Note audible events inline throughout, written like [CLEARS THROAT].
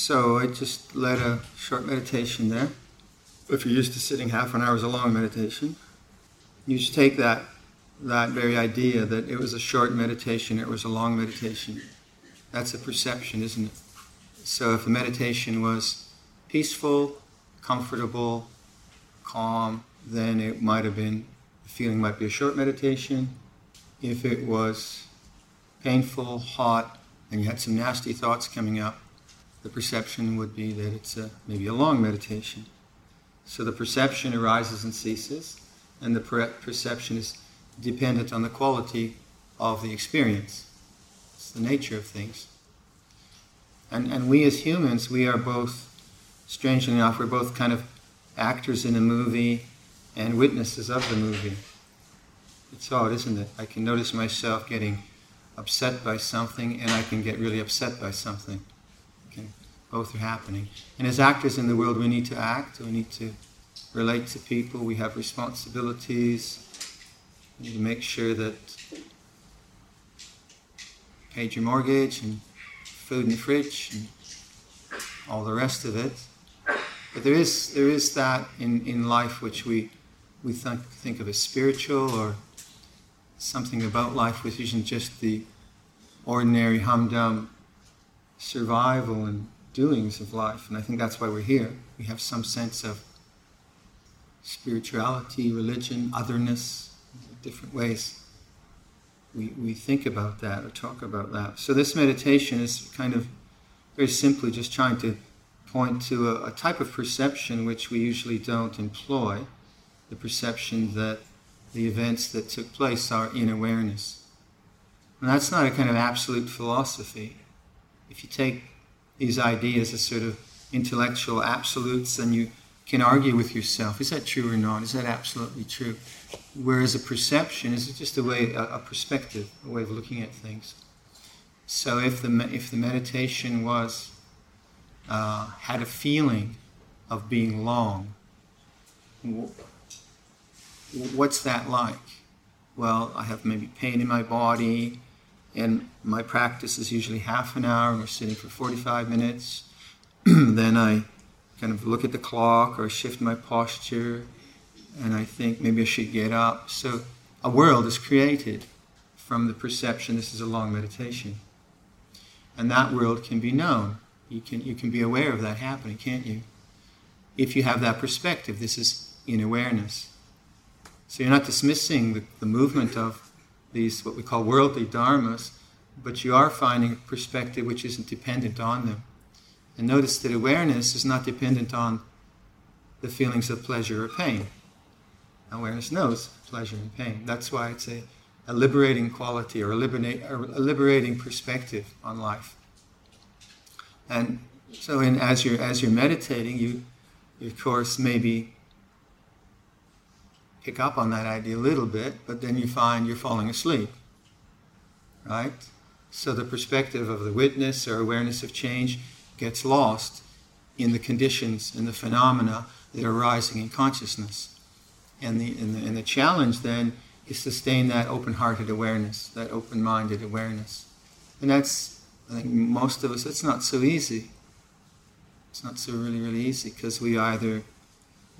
So I just led a short meditation there. If you're used to sitting half an hour as a long meditation, you just take that that very idea that it was a short meditation, it was a long meditation. That's a perception, isn't it? So if the meditation was peaceful, comfortable, calm, then it might have been the feeling might be a short meditation. If it was painful, hot, and you had some nasty thoughts coming up, the perception would be that it's a, maybe a long meditation. So the perception arises and ceases, and the per- perception is dependent on the quality of the experience. It's the nature of things. And, and we as humans, we are both, strangely enough, we're both kind of actors in a movie and witnesses of the movie. It's odd, isn't it? I can notice myself getting upset by something and I can get really upset by something. Both are happening. And as actors in the world, we need to act, we need to relate to people, we have responsibilities, we need to make sure that paid your mortgage and food in the fridge and all the rest of it. But there is, there is that in, in life which we, we think, think of as spiritual or something about life which isn't just the ordinary humdrum survival and doings of life. And I think that's why we're here. We have some sense of spirituality, religion, otherness, different ways we, we think about that or talk about that. So this meditation is kind of very simply just trying to point to a, a type of perception which we usually don't employ, the perception that the events that took place are in awareness. And that's not a kind of absolute philosophy. If you take these ideas as sort of intellectual absolutes, and you can argue with yourself is that true or not? Is that absolutely true? Whereas a perception is just a way, a, perspective, a way of looking at things. So if the, if the meditation was, uh, had a feeling of being long, what's that like? Well, I have maybe pain in my body, and my practice is usually half an hour, and we're sitting for 45 minutes. [CLEARS THROAT] then I kind of look at the clock or shift my posture, and I think maybe I should get up. So a world is created from the perception this is a long meditation. And that world can be known. You can, you can be aware of that happening, can't you? If you have that perspective, this is in awareness. So you're not dismissing the, the movement of these, what we call worldly dharmas, but you are finding a perspective which isn't dependent on them. And notice that awareness is not dependent on the feelings of pleasure or pain. Awareness knows pleasure and pain. That's why it's a, a liberating quality or a, liberate, a liberating perspective on life. And so, in, as you're as you're meditating, you of course maybe pick up on that idea a little bit, but then you find you're falling asleep. Right? So the perspective of the witness or awareness of change gets lost in the conditions and the phenomena that are arising in consciousness. And the, and the, and the challenge then is sustain that open hearted awareness, that open minded awareness. And that's, I think, most of us, it's not so easy. It's not so really, really easy because we either,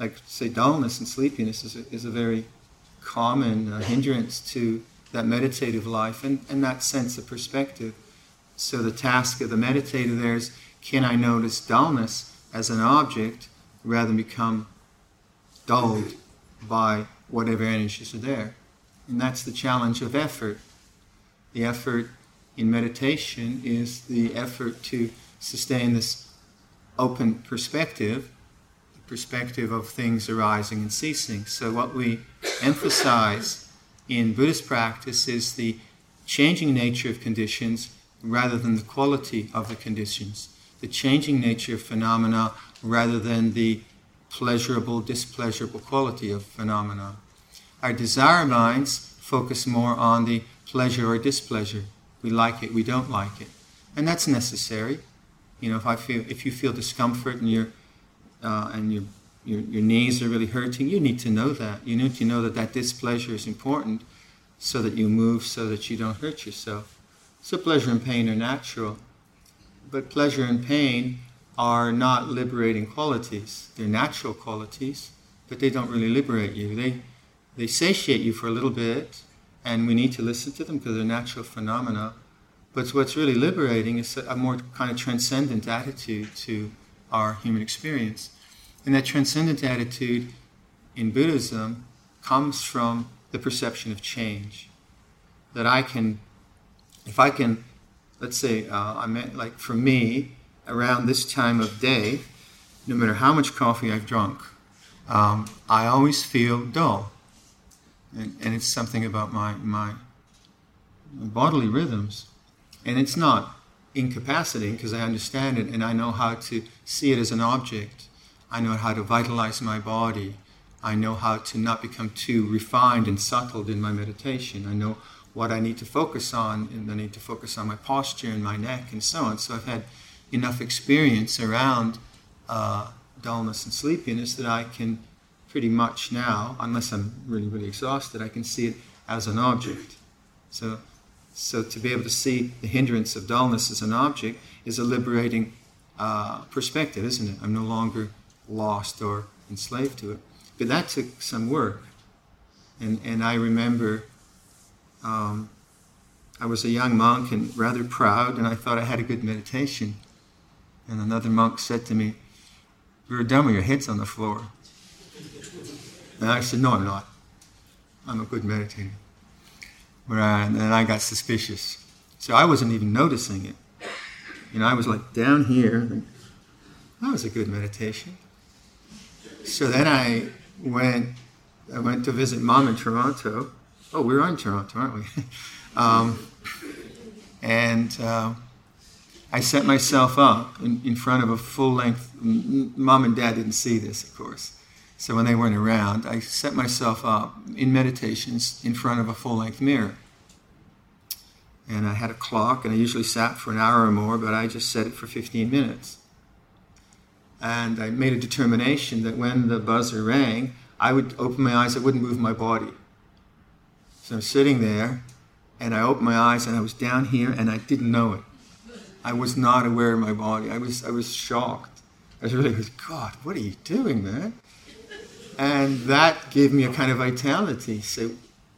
like, say, dullness and sleepiness is a, is a very common uh, hindrance to that meditative life and, and that sense of perspective. So the task of the meditator there is can I notice dullness as an object rather than become dulled by whatever energies are there? And that's the challenge of effort. The effort in meditation is the effort to sustain this open perspective, perspective of things arising and ceasing. So, what we emphasize in Buddhist practice is the changing nature of conditions rather than the quality of the conditions the changing nature of phenomena rather than the pleasurable, displeasurable quality of phenomena. Our desire minds focus more on the pleasure or displeasure. We like it, we don't like it. And that's necessary. You know, if I feel if you feel discomfort and your uh, and your, your your knees are really hurting, you need to know that. You need to know that that displeasure is important, so that you move, so that you don't hurt yourself. So pleasure and pain are natural but pleasure and pain are not liberating qualities. They're natural qualities, but they don't really liberate you. They, they satiate you for a little bit, and we need to listen to them because they're natural phenomena. But what's really liberating is a more kind of transcendent attitude to our human experience. And that transcendent attitude in Buddhism comes from the perception of change. That I can, if I can, let's say, uh, I meant like for me, around this time of day, no matter how much coffee I've drunk, um, I always feel dull. And, and it's something about my, my bodily rhythms. And it's not incapacitating because I understand it and I know how to see it as an object. I know how to vitalize my body. I know how to not become too refined and subtle in my meditation. I know what I need to focus on, and I need to focus on my posture and my neck and so on. So I've had enough experience around uh, dullness and sleepiness that I can pretty much now, unless I'm really, really exhausted, I can see it as an object. So, so to be able to see the hindrance of dullness as an object is a liberating uh, perspective, isn't it? I'm no longer lost or enslaved to it. But that took some work. And, and I remember um, I was a young monk and rather proud, and I thought I had a good meditation. And another monk said to me, You're dumb, your head's on the floor. And I said, No, I'm not. I'm a good meditator. And then I got suspicious. So I wasn't even noticing it. You know, I was like down here. That was a good meditation. So then I went, I went to visit mom in Toronto. Oh, we're in Toronto, aren't we? [LAUGHS] um, and uh, I set myself up in, in front of a full length. Mom and dad didn't see this, of course. So when they weren't around, I set myself up in meditations in front of a full length mirror. And I had a clock, and I usually sat for an hour or more, but I just set it for 15 minutes. And I made a determination that when the buzzer rang, I would open my eyes, I wouldn't move my body. So I'm sitting there, and I opened my eyes, and I was down here, and I didn't know it. I was not aware of my body. I was, I was shocked. I was really, [LAUGHS] God, what are you doing, man? And that gave me a kind of vitality. So,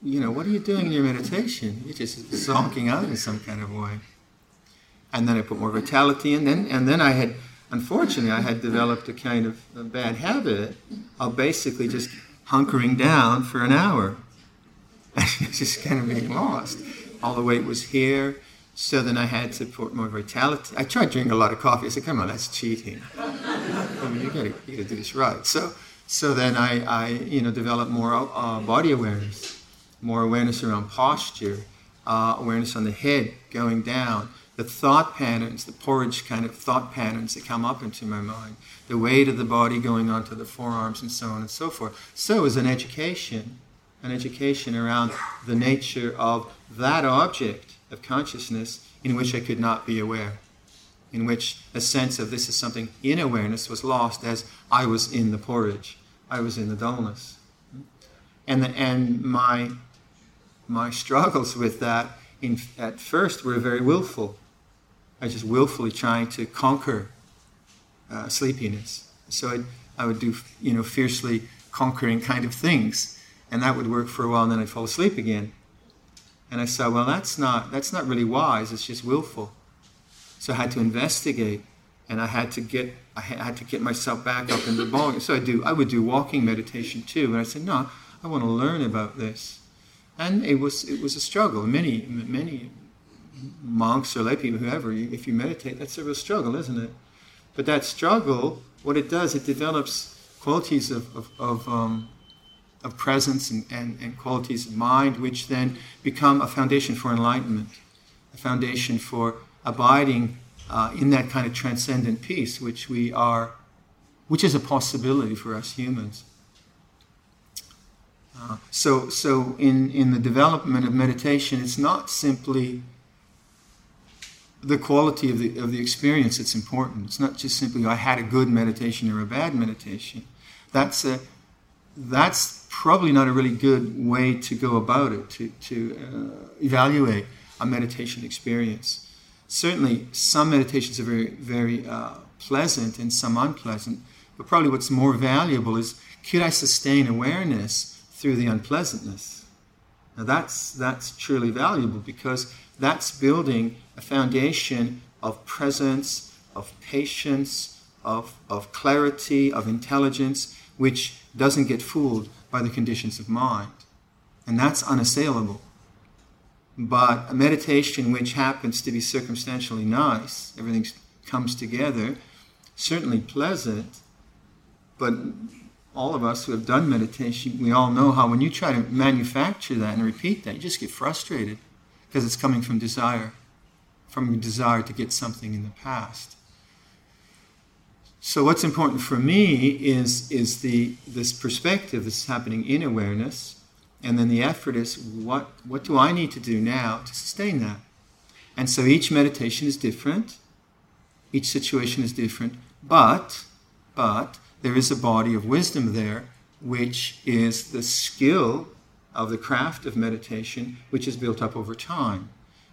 you know, what are you doing in your meditation? You're just zonking out in some kind of way. And then I put more vitality in. Then, and then I had unfortunately, I had developed a kind of a bad habit of basically just hunkering down for an hour [LAUGHS] and just kind of being lost. All the weight was here. So then I had to put more vitality. I tried drinking a lot of coffee. I said, come on, that's cheating. [LAUGHS] I mean, you gotta, you gotta do this right. So, so then I, I you know, developed more uh, body awareness, more awareness around posture, uh, awareness on the head going down, the thought patterns, the porridge kind of thought patterns that come up into my mind, the weight of the body going onto the forearms, and so on and so forth. So, it was an education, an education around the nature of that object of consciousness in which I could not be aware, in which a sense of this is something in awareness was lost as I was in the porridge, I was in the dullness. And, the, and my, my struggles with that in, at first were very willful I was just willfully trying to conquer uh, sleepiness. So I'd, I would do, you know, fiercely conquering kind of things, and that would work for a while, and then I'd fall asleep again. And I saw, well, that's not that's not really wise. It's just willful. So I had to investigate, and I had to get I had to get myself back up in the ball. So I do I would do walking meditation too, and I said, no, I want to learn about this, and it was it was a struggle. Many many monks or lay people, whoever, if you meditate, that's a real struggle, isn't it? But that struggle, what it does, it develops qualities of, of, of, um, of presence and, and, and qualities of mind, which then become a foundation for enlightenment, a foundation for abiding uh, in that kind of transcendent peace, which we are, which is a possibility for us humans. Uh, so, so in, in the development of meditation, it's not simply the quality of the, of the experience that's important. It's not just simply I had a good meditation or a bad meditation. That's a, that's probably not a really good way to go about it to, to uh, evaluate a meditation experience. Certainly, some meditations are very very uh, pleasant and some unpleasant. But probably what's more valuable is could I sustain awareness through the unpleasantness? Now that's that's truly valuable because that's building a foundation of presence, of patience, of, of clarity, of intelligence, which doesn't get fooled by the conditions of mind. And that's unassailable. But a meditation which happens to be circumstantially nice, everything comes together, certainly pleasant, but all of us who have done meditation, we all know how when you try to manufacture that and repeat that, you just get frustrated because it's coming from desire, from desire to get something in the past. So what's important for me is, is the, this perspective that's happening in awareness, and then the effort is what, what do I need to do now to sustain that? And so each meditation is different, each situation is different, but, but there is a body of wisdom there, which is the skill of the craft of meditation, which is built up over time.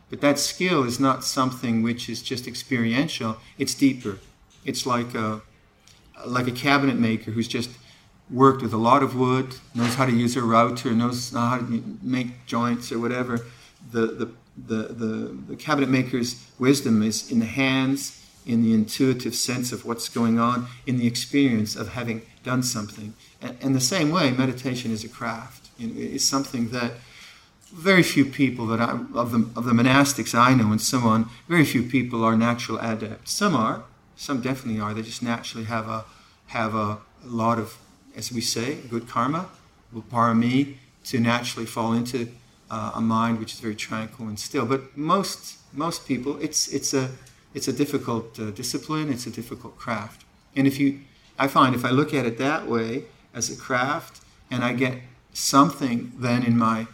But that skill is not something which is just experiential, it's deeper it's like a, like a cabinet maker who's just worked with a lot of wood, knows how to use a router, knows how to make joints or whatever. The, the, the, the, the cabinet maker's wisdom is in the hands, in the intuitive sense of what's going on, in the experience of having done something. And, and the same way, meditation is a craft. It's something that very few people that I, of the, of the monastics I know and so on, very few people are natural adepts. Some are, some definitely are. They just naturally have a have a, lot of, as we say, good karma, parami, to naturally fall into uh, a mind which is very tranquil and still. But most most people, it's it's a it's a difficult uh, discipline. It's a difficult craft. And if you, I find if I look at it that way as a craft, and I get something then in my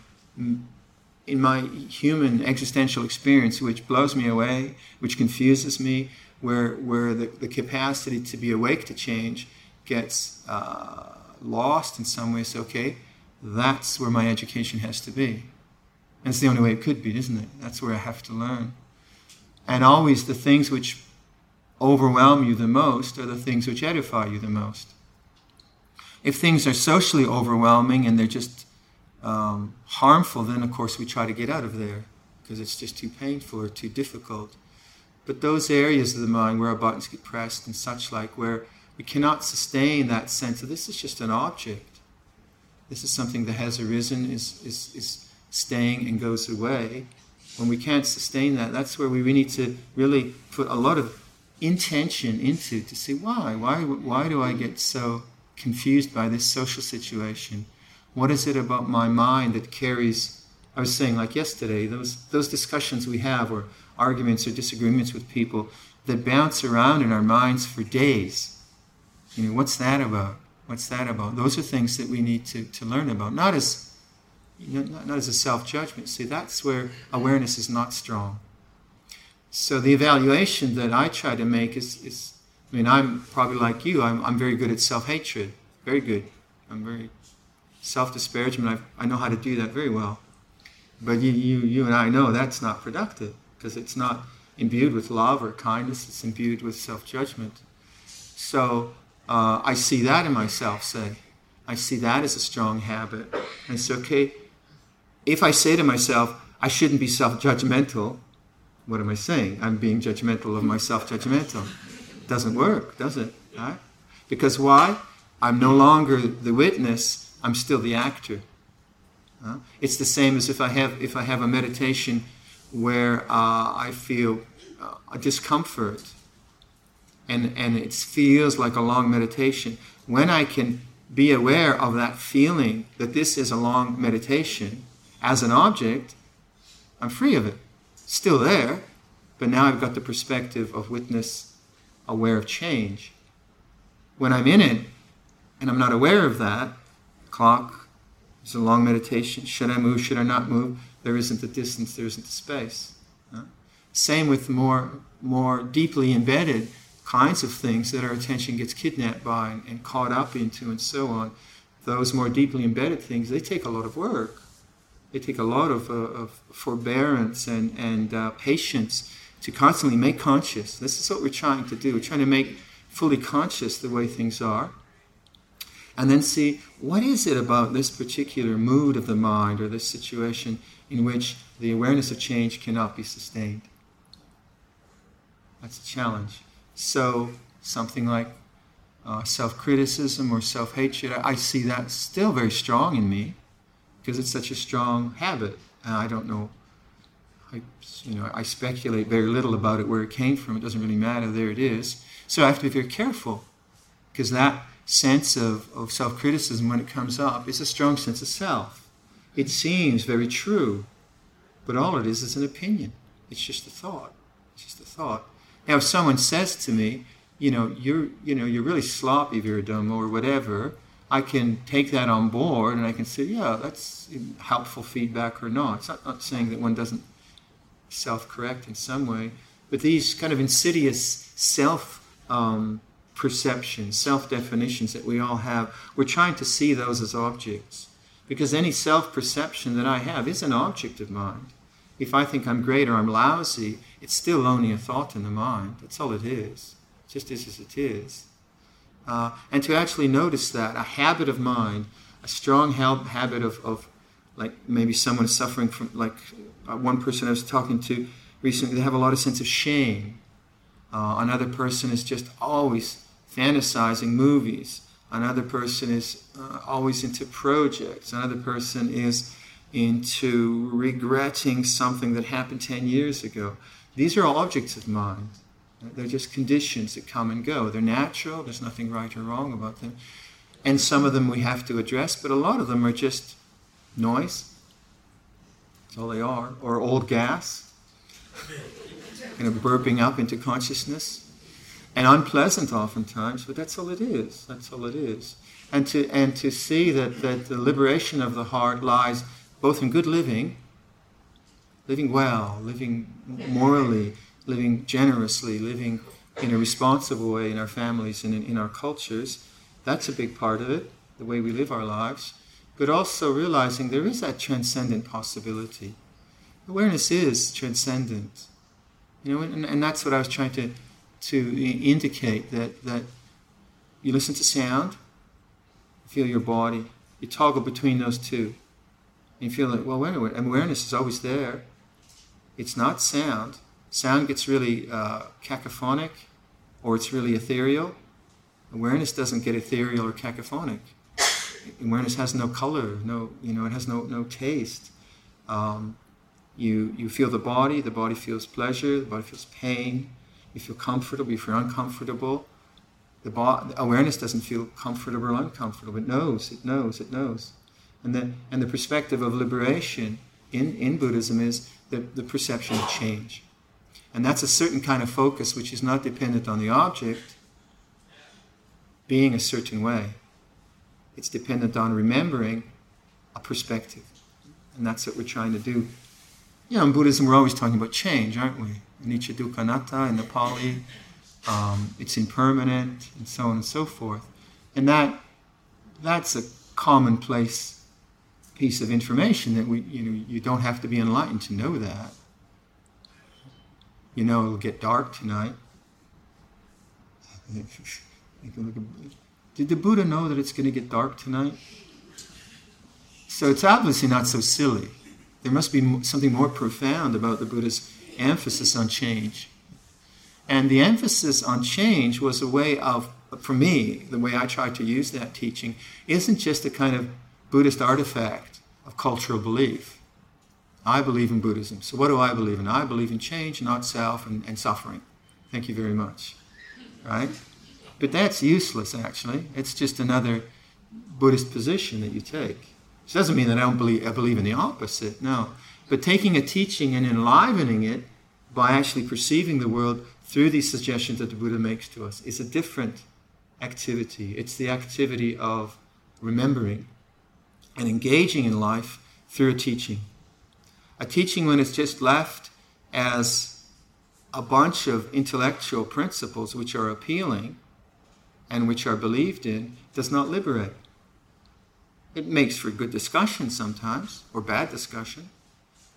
in my human existential experience which blows me away, which confuses me, where, where the, the capacity to be awake to change gets uh, lost in some ways. Okay, that's where my education has to be. And it's the only way it could be, isn't it? That's where I have to learn. And always the things which overwhelm you the most are the things which edify you the most. If things are socially overwhelming and they're just um, harmful, then of course we try to get out of there because it's just too painful or too difficult. But those areas of the mind where our buttons get pressed and such like, where we cannot sustain that sense of this is just an object. This is something that has arisen, is, is, is staying, and goes away. When we can't sustain that, that's where we, we need to really put a lot of intention into to see why. Why, why do I get so confused by this social situation? What is it about my mind that carries? I was saying, like yesterday, those, those discussions we have or arguments or disagreements with people that bounce around in our minds for days. You know, what's that about? What's that about? Those are things that we need to, to learn about, not as you know, not, not as a self judgment. See, that's where awareness is not strong. So the evaluation that I try to make is, is I mean, I'm probably like you. I'm, I'm very good at self hatred. Very good. I'm very self disparagement. I know how to do that very well. But you, you, you and I know that's not productive because it's not imbued with love or kindness, it's imbued with self judgment. So uh, I see that in myself, say. I see that as a strong habit. And it's okay. If I say to myself, I shouldn't be self judgmental, what am I saying? I'm being judgmental of myself judgmental. Doesn't work, does it? Right? Because why? I'm no longer the witness, I'm still the actor. Huh? It's the same as if I have if I have a meditation where uh, I feel uh, a discomfort and, and it feels like a long meditation, when I can be aware of that feeling that this is a long meditation as an object, I'm free of it. Still there, but now I've got the perspective of witness aware of change. When I'm in it and I'm not aware of that, clock, it's a long meditation. Should I move? Should I not move? there isn't the distance, there isn't the space. Same with more, more deeply embedded kinds of things that our attention gets kidnapped by and, and caught up into and so on. Those more deeply embedded things, they take a lot of work. They take a lot of, uh, of forbearance and, and uh, patience to constantly make conscious. This is what we're trying to do. We're trying to make fully conscious the way things are. And then see what is it about this particular mood of the mind or this situation in which the awareness of change cannot be sustained. That's a challenge. So, something like uh, self criticism or self hatred, I, I see that still very strong in me because it's such a strong habit. And I don't know I, you know, I speculate very little about it, where it came from. It doesn't really matter. There it is. So I have to be very careful because that sense of, of self criticism, when it comes up, is a strong sense of self. It seems very true, but all it is is an opinion. It's just a thought. It's just a thought. Now, if someone says to me, you know, you're, you know, you're really sloppy, Viradhammo, or whatever, I can take that on board and I can say, yeah, that's helpful feedback or not. It's not, not saying that one doesn't self correct in some way. But these kind of insidious self um, perceptions, self definitions that we all have, we're trying to see those as objects. Because any self perception that I have is an object of mind. If I think I'm great or I'm lousy, it's still only a thought in the mind. That's all it is. It just is as it is. Uh, and to actually notice that, a habit of mind, a strong habit of, of like maybe someone suffering from like uh, one person I was talking to recently, they have a lot of sense of shame. Uh, another person is just always fantasizing movies. Another person is uh, always into projects. Another person is into regretting something that happened 10 years ago. These are all objects of mind. They're just conditions that come and go. They're natural, there's nothing right or wrong about them. And some of them we have to address, but a lot of them are just noise, that's all they are. Or old gas, kind of burping up into consciousness. And unpleasant oftentimes, but that's all it is. That's all it is. And to, and to see that, that the liberation of the heart lies both in good living, living well, living morally, living generously, living in a responsible way in our families and in, in our cultures. That's a big part of it, the way we live our lives but also realizing there is that transcendent possibility. Awareness is transcendent. You know, and, and that's what I was trying to, to indicate that, that you listen to sound, feel your body, you toggle between those two. And you feel like, well, wait a awareness is always there. It's not sound. Sound gets really uh, cacophonic or it's really ethereal. Awareness doesn't get ethereal or cacophonic awareness has no color, no, you know, it has no, no taste. Um, you, you feel the body, the body feels pleasure, the body feels pain. You feel comfortable, you feel uncomfortable. The, bo- awareness doesn't feel comfortable or uncomfortable. It knows, it knows, it knows. And the, and the perspective of liberation in, in Buddhism is the, the perception of change. And that's a certain kind of focus which is not dependent on the object being a certain way. It's dependent on remembering a perspective. And that's what we're trying to do. You know, in Buddhism, we're always talking about change, aren't we? Anicca dukkha in the Pali, um, it's impermanent, and so on and so forth. And that that's a commonplace piece of information that we, you know, you don't have to be enlightened to know that. You know, it'll get dark tonight. Did the Buddha know that it's going to get dark tonight? So it's obviously not so silly. There must be something more profound about the Buddha's emphasis on change. And the emphasis on change was a way of, for me, the way I try to use that teaching, isn't just a kind of Buddhist artifact of cultural belief. I believe in Buddhism. So what do I believe in? I believe in change, not self, and, and suffering. Thank you very much. Right? But that's useless, actually. It's just another Buddhist position that you take. It doesn't mean that I don't believe, I believe in the opposite, no. But taking a teaching and enlivening it by actually perceiving the world through these suggestions that the Buddha makes to us is a different activity. It's the activity of remembering and engaging in life through a teaching. A teaching when it's just left as a bunch of intellectual principles which are appealing and which are believed in does not liberate. It makes for good discussion sometimes, or bad discussion.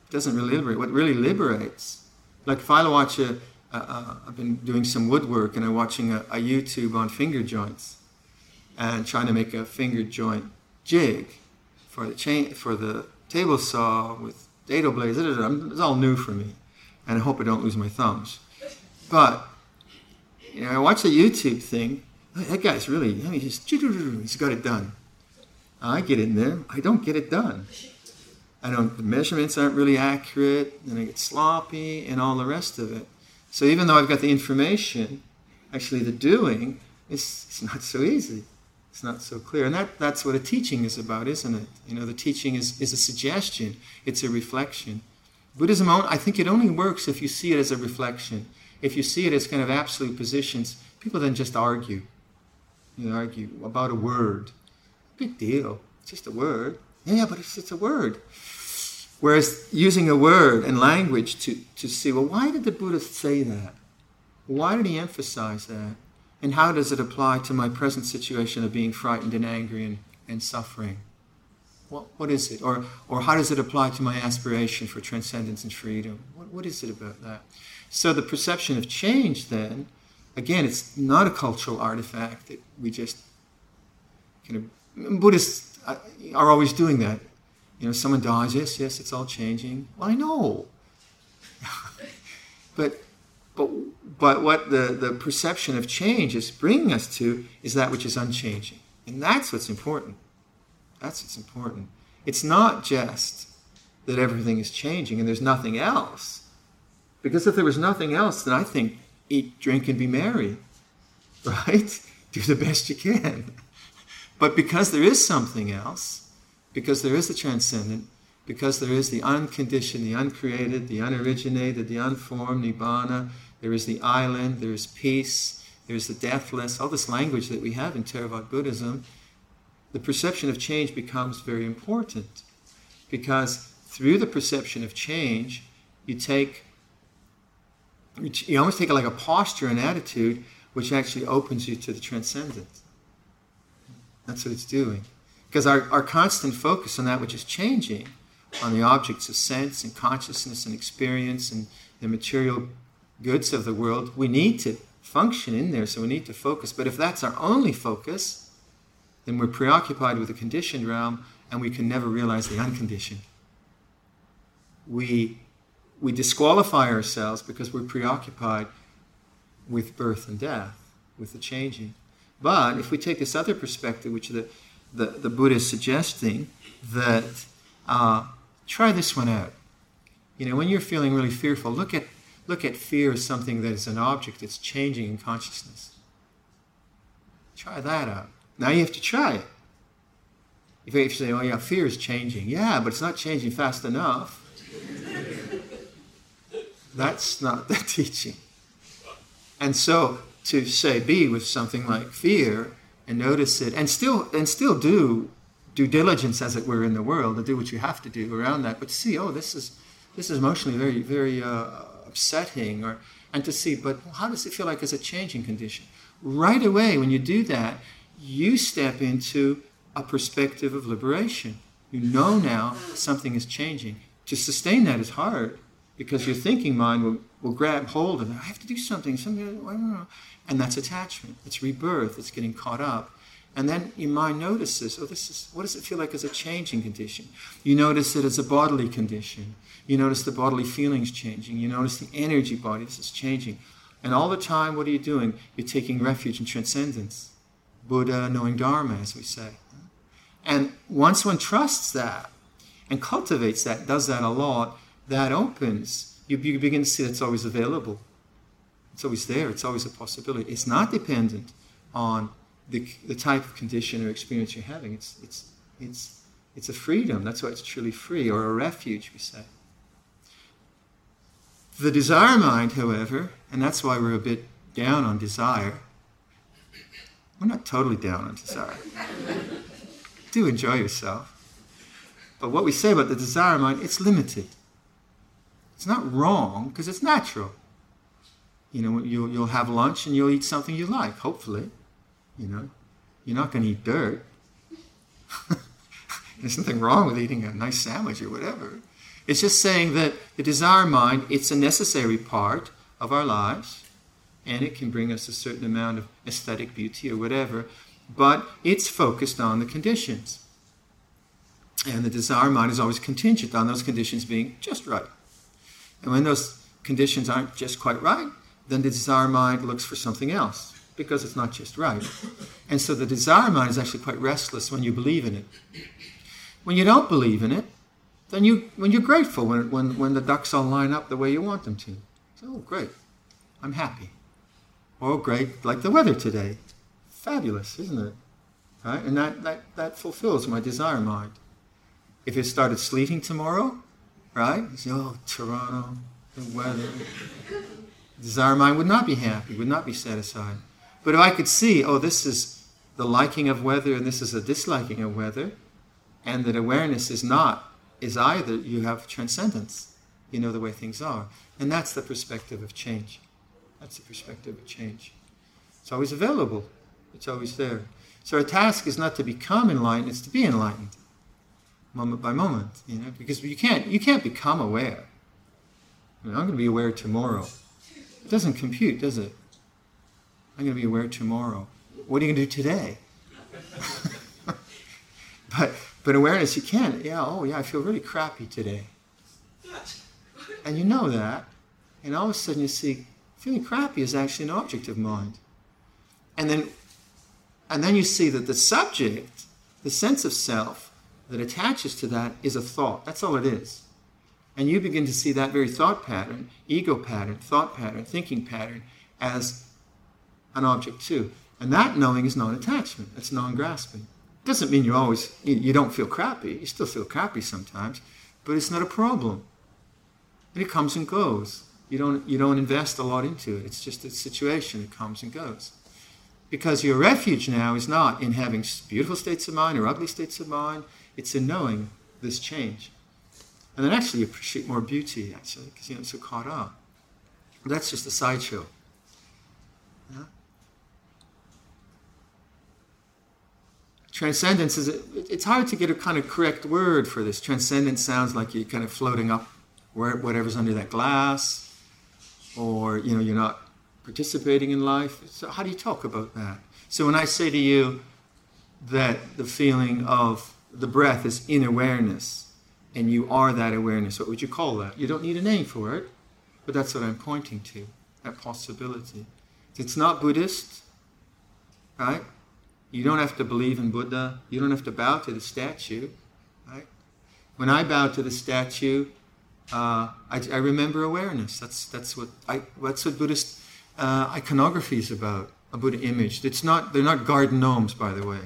It doesn't really liberate. What really liberates, Like if I watch a, a, a I've been doing some woodwork and I'm watching a, a YouTube on finger joints and trying to make a finger joint jig for the chain for the table saw with dado blades. It's all new for me, and I hope I don't lose my thumbs. But you know, I watch the YouTube thing. That guy's really, I mean, he's, he's got it done. I get in there, I don't get it done. I don't, the measurements aren't really accurate, and I get sloppy, and all the rest of it. So even though I've got the information, actually the doing is it's not so easy. It's not so clear. And that, that's what a teaching is about, isn't it? You know, the teaching is, is a suggestion, it's a reflection. Buddhism, I think it only works if you see it as a reflection. If you see it as kind of absolute positions, people then just argue. You know, argue about a word. Big deal. It's just a word. Yeah, but it's, it's a word. Whereas using a word and language to, to see, well, why did the Buddha say that? Why did he emphasize that? And how does it apply to my present situation of being frightened and angry and, and suffering? What, what is it? Or, or how does it apply to my aspiration for transcendence and freedom? What, what is it about that? So the perception of change, then, again, it's not a cultural artifact that we just kind of. Buddhists uh, are always doing that. You know, someone dies, yes, yes, it's all changing. Well, I know. [LAUGHS] but but, but what the, the perception of change is bringing us to is that which is unchanging. And that's what's important. That's what's important. It's not just that everything is changing and there's nothing else. Because if there was nothing else, then I think eat, drink, and be merry. [LAUGHS] Right? Do the best you can. [LAUGHS] But because there is something else, because there is the transcendent, because there is the unconditioned, the uncreated, the unoriginated, the unformed, nibbana, there is the island, there is peace, there is the deathless, all this language that we have in Theravada Buddhism. The perception of change becomes very important because through the perception of change, you take, you almost take like a posture and attitude which actually opens you to the transcendent. That's what it's doing. Because our, our constant focus on that which is changing, on the objects of sense and consciousness and experience and the material goods of the world, we need to function in there, so we need to focus. But if that's our only focus, then we're preoccupied with the conditioned realm and we can never realize the unconditioned. We, we disqualify ourselves because we're preoccupied with birth and death, with the changing. But if we take this other perspective, which the, the, the Buddha is suggesting, that uh, try this one out. You know, when you're feeling really fearful, look at look at fear as something that is an object that's changing in consciousness. Try that out. Now you have to try it. If you say, oh yeah, fear is changing. Yeah, but it's not changing fast enough. That's not [LAUGHS] the teaching. And so to say be with something like fear and notice it and still and still do due diligence as it were in the world and do what you have to do around that, but see, oh, this is this is emotionally very, very uh, upsetting or and to see but how does it feel like as a changing condition? Right away when you do that you step into a perspective of liberation. You know now something is changing. To sustain that is hard because your thinking mind will, will grab hold of it. I have to do something something I don't know. and that's attachment. It's rebirth. It's getting caught up and then your mind notices, oh, this is what does it feel like as a changing condition? You notice it as a bodily condition. You notice the bodily feelings changing. You notice the energy body this is changing. And all the time, what are you doing? You're taking refuge in transcendence. Buddha knowing Dharma, as we say. And once one trusts that and cultivates that, does that a lot, that opens. You, you begin to see it's always available. It's always there. It's always a possibility. It's not dependent on the, the type of condition or experience you're having. It's, it's, it's, it's a freedom. That's why it's truly free, or a refuge, we say. The desire mind, however, and that's why we're a bit down on desire. We're not totally down on desire. [LAUGHS] Do enjoy yourself. But what we say about the desire mind, it's limited. It's not wrong because it's natural. You know, you'll, you'll have lunch and you'll eat something you like, hopefully. You know, you're not going to eat dirt. [LAUGHS] There's nothing wrong with eating a nice sandwich or whatever. It's just saying that the desire mind, it's a necessary part of our lives, and it can bring us a certain amount of aesthetic beauty or whatever, but it's focused on the conditions. And the desire mind is always contingent on those conditions being just right. And when those conditions aren't just quite right, then the desire mind looks for something else because it's not just right. And so the desire mind is actually quite restless when you believe in it. When you don't believe in it, then you when you're grateful when, when, when the ducks all line up the way you want them to. So, oh, great, I'm happy. Oh, great, like the weather today. Fabulous, isn't it? Right? And that, that, that fulfills my desire mind. If it started sleeting tomorrow, right? You say, oh, Toronto, the weather. Desire mind would not be happy, would not be satisfied. But if I could see, oh, this is the liking of weather and this is a disliking of weather, and that awareness is not, is either, you have transcendence. You know the way things are. And that's the perspective of change. That's the perspective of change. It's always available, it's always there. So our task is not to become enlightened, it's to be enlightened. Moment by moment, you know, because you can't you can't become aware. I am going to be aware tomorrow. It doesn't compute, does it? I'm going to be aware tomorrow. What are you going to do today? [LAUGHS] but but awareness, you can't. Yeah, oh yeah, I feel really crappy today. And you know that. And all of a sudden you see feeling crappy is actually an object of mind. And then and then you see that the subject, the sense of self that attaches to that is a thought. That's all it is. And you begin to see that very thought pattern, ego pattern, thought pattern, thinking pattern as an object too. And that knowing is non-attachment. It's non-grasping. Doesn't mean you always you don't feel crappy. You still feel crappy sometimes, but it's not a problem. And it comes and goes. You don't you don't invest a lot into it. It's just a situation. It comes and goes. Because your refuge now is not in having beautiful states of mind or ugly states of mind. It's in knowing this change. And then actually you appreciate more beauty, actually, because you're not so caught up. That's just a sideshow. Yeah? Transcendence is it's hard to get a kind of correct word for this. Transcendence sounds like you're kind of floating up where whatever's under that glass or you know you're not participating in life. So how do you talk about that? So when i say to you that the feeling of the breath is in awareness and you are that awareness what would you call that? You don't need a name for it but that's what i'm pointing to that possibility. It's not buddhist right you don't have to believe in Buddha. You don't have to bow to the statue. Right? When I bow to the statue, uh, I, I, remember awareness. That's, that's, what, I, that's what Buddhist uh, iconography is about, a Buddha image. It's not, they're not garden gnomes, by the way.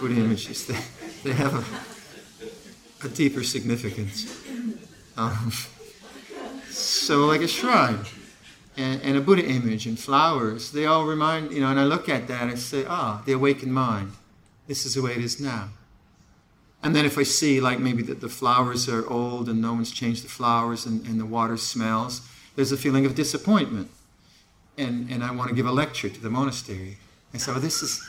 Buddha images. They, they have a, a deeper significance. Um, so, like a shrine and, and, a Buddha image and flowers, they all remind, you know, and I look at that and I say, ah, the awakened mind. This is the way it is now. And then if I see, like, maybe that the flowers are old and no one's changed the flowers and, and the water smells, there's a feeling of disappointment. And, and I want to give a lecture to the monastery. And so this is,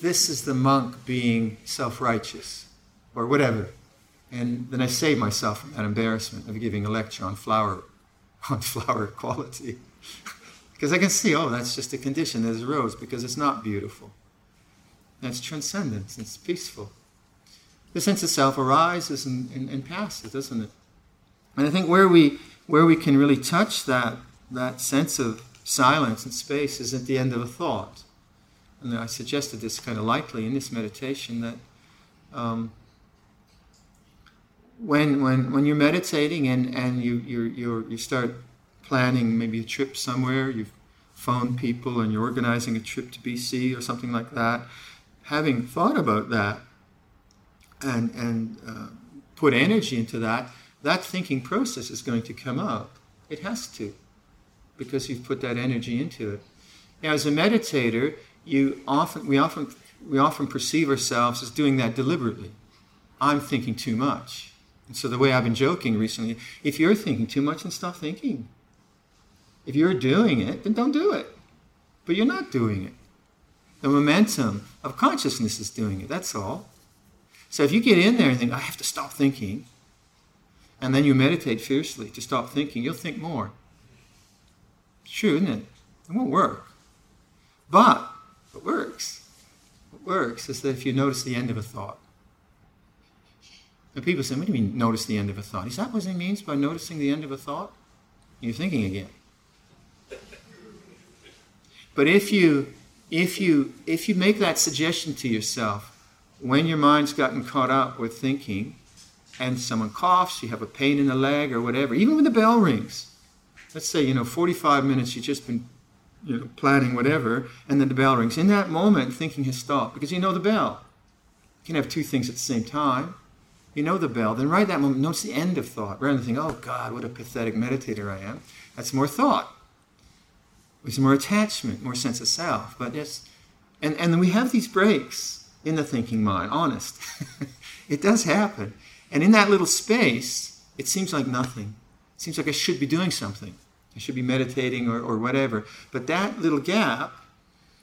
this is the monk being self righteous or whatever. And then I save myself from that embarrassment of giving a lecture on flower, [LAUGHS] on flower quality. Because I can see, oh, that's just a condition. There's a rose because it's not beautiful. That's transcendence. It's peaceful. The sense of self arises and, and, and passes, doesn't it? And I think where we where we can really touch that that sense of silence and space is at the end of a thought. And I suggested this kind of lightly in this meditation that um, when, when, when you're meditating and, and you, you you you start planning maybe a trip somewhere, you've phoned people and you're organizing a trip to BC or something like that, having thought about that and, and uh, put energy into that, that thinking process is going to come up. It has to, because you've put that energy into it. Now, as a meditator, you often, we, often, we often perceive ourselves as doing that deliberately. I'm thinking too much. And so the way I've been joking recently, if you're thinking too much, then stop thinking. If you're doing it, then don't do it. But you're not doing it. The momentum of consciousness is doing it, that's all. So if you get in there and think, I have to stop thinking, and then you meditate fiercely to stop thinking, you'll think more. It's true, isn't it? It won't work. But what works, what works is that if you notice the end of a thought. And people say, what do you mean notice the end of a thought? Is that what he means by noticing the end of a thought? You're thinking again. But if you if you if you make that suggestion to yourself when your mind's gotten caught up with thinking and someone coughs, you have a pain in the leg or whatever, even when the bell rings. Let's say, you know, 45 minutes you've just been you know, planning whatever, and then the bell rings. In that moment, thinking has stopped because you know the bell. You can have two things at the same time. You know the bell. Then right that moment, notice the end of thought. Rather than think, oh God, what a pathetic meditator I am. That's more thought. It's more attachment, more sense of self. But yes, and, and we have these breaks in the thinking mind, honest. [LAUGHS] it does happen. And in that little space, it seems like nothing. It seems like I should be doing something. I should be meditating or, or whatever. But that little gap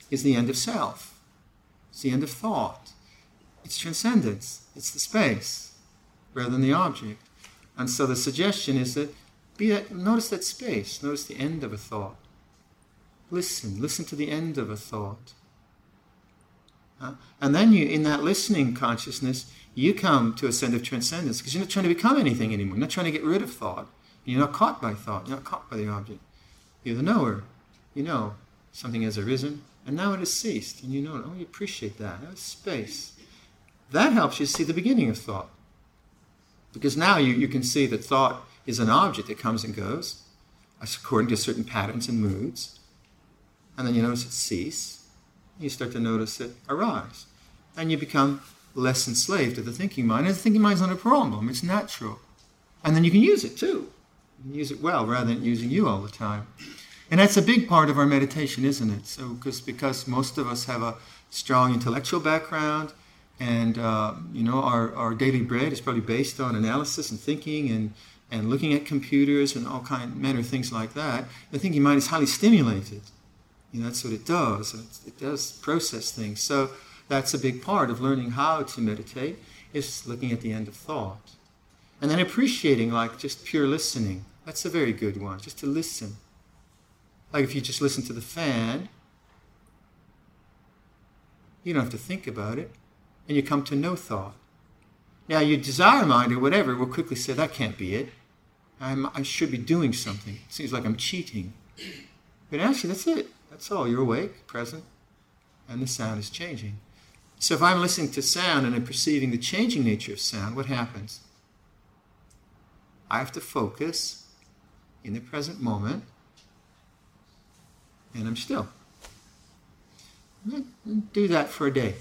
is the end of self. It's the end of thought. It's transcendence. It's the space rather than the object. And so the suggestion is that be that, notice that space. Notice the end of a thought. Listen. Listen to the end of a thought. Uh, and then you, in that listening consciousness, you come to a sense of transcendence because you're not trying to become anything anymore. You're not trying to get rid of thought. You're not caught by thought. You're not caught by the object. You're the knower. You know something has arisen, and now it has ceased, and you know. Oh, you appreciate that. That's space. That helps you see the beginning of thought. Because now you, you can see that thought is an object that comes and goes according to certain patterns and moods. And then you notice it cease. You start to notice it arise. And you become less enslaved to the thinking mind. And the thinking mind is not a problem, it's natural. And then you can use it too. Use it well rather than using you all the time. And that's a big part of our meditation, isn't it? So, because because most of us have a strong intellectual background, and uh, you know our, our daily bread is probably based on analysis and thinking and and looking at computers and all kind manner of things like that. The thinking mind is highly stimulated. Know, that's what it does. It, it does process things. So that's a big part of learning how to meditate is looking at the end of thought. And then appreciating like just pure listening. That's a very good one, just to listen. Like if you just listen to the fan, you don't have to think about it, and you come to no thought. Now, your desire mind or whatever will quickly say, that can't be it. I'm, I should be doing something. It seems like I'm cheating. But actually, that's it. That's all. You're awake, present, and the sound is changing. So if I'm listening to sound and I'm perceiving the changing nature of sound, what happens? I have to focus in the present moment, and I'm still. Do that for a day.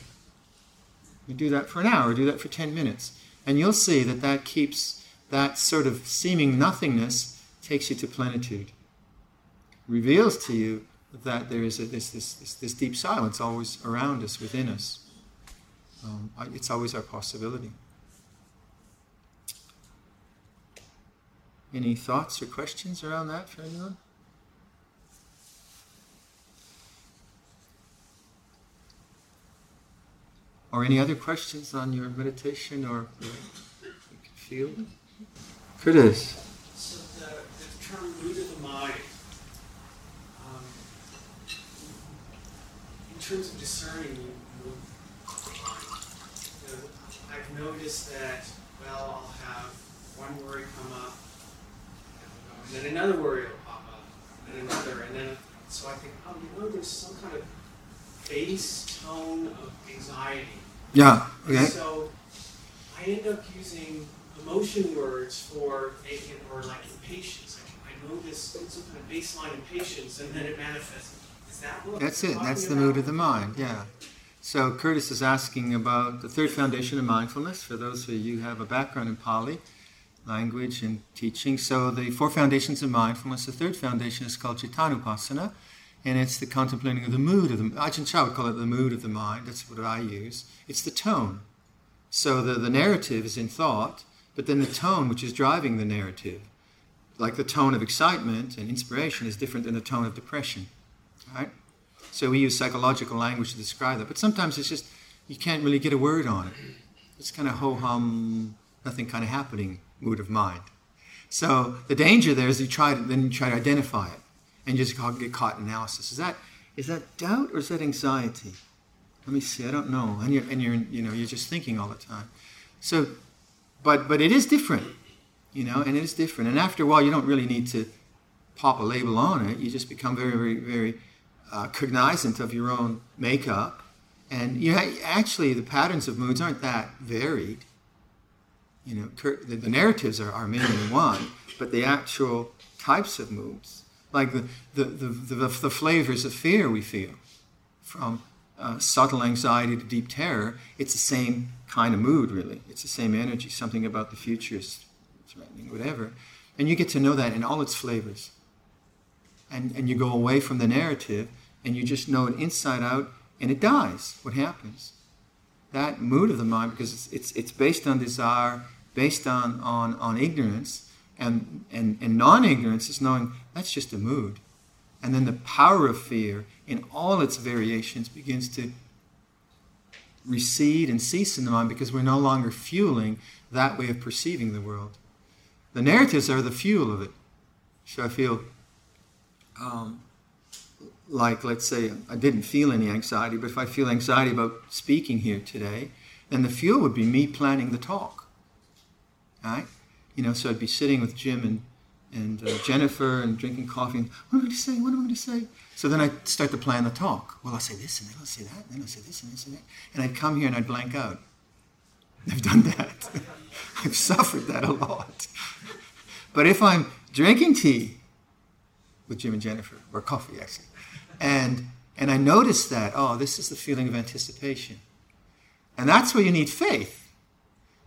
Do that for an hour, do that for 10 minutes. And you'll see that that keeps that sort of seeming nothingness takes you to plenitude. Reveals to you that there is a, this, this, this, this, deep silence always around us, within us. Um, it's always our possibility. Any thoughts or questions around that for anyone? Or any other questions on your meditation or you can feel? Curtis. So the, the term mood of the mind, um, in terms of discerning the mind, you know, I've noticed that, well, I'll have one worry come up, and then another worry will pop up, and another, and then, so I think, oh, you know, there's some kind of base tone of anxiety. Yeah, okay. And so I end up using emotion words for, or like impatience. I notice some kind of baseline impatience, and then it manifests. That's it. That's the mood of the mind, yeah. So Curtis is asking about the third foundation of mindfulness for those of you who have a background in Pali language and teaching. So the four foundations of mindfulness, the third foundation is called Cittanupassana, and it's the contemplating of the mood of the Ajahn Chah would call it the mood of the mind. That's what I use. It's the tone. So the, the narrative is in thought, but then the tone which is driving the narrative, like the tone of excitement and inspiration, is different than the tone of depression. Right? So we use psychological language to describe that, but sometimes it's just you can't really get a word on it. It's kind of ho hum, nothing kind of happening mood of mind. So the danger there is you try to then you try to identify it, and you just get caught in analysis. Is that is that doubt or is that anxiety? Let me see. I don't know. And you're and you're you know you're just thinking all the time. So, but but it is different, you know, and it is different. And after a while, you don't really need to pop a label on it. You just become very very very uh, cognizant of your own makeup, and you ha- actually the patterns of moods aren't that varied you know, the, the narratives are, are mainly one, but the actual types of moods, like the, the, the, the, the flavors of fear we feel, from uh, subtle anxiety to deep terror, it's the same kind of mood, really. It's the same energy. Something about the future is threatening, whatever. And you get to know that in all its flavors. And, and you go away from the narrative and you just know it inside out and it dies. What happens? That mood of the mind, because it's, it's, it's based on desire based on, on, on ignorance, and, and, and non ignorance is knowing that's just a mood. And then the power of fear in all its variations begins to recede and cease in the mind because we're no longer fueling that way of perceiving the world. The narratives are the fuel of it. So I feel um, like, let's say, I didn't feel any anxiety, but if I feel anxiety about speaking here today, then the fuel would be me planning the talk. Right? You know, so I'd be sitting with Jim and and uh, Jennifer and drinking coffee. And, what am I going to say? What am I going to say? So then I'd start to plan the talk. Well, I'll say this and then I'll say that, and then I'll say this and this and that. And I'd come here and I'd blank out. I've done that. [LAUGHS] I've suffered that a lot. But if I'm drinking tea with Jim and Jennifer, or coffee actually, and and I notice that, oh, this is the feeling of anticipation. And that's where you need faith.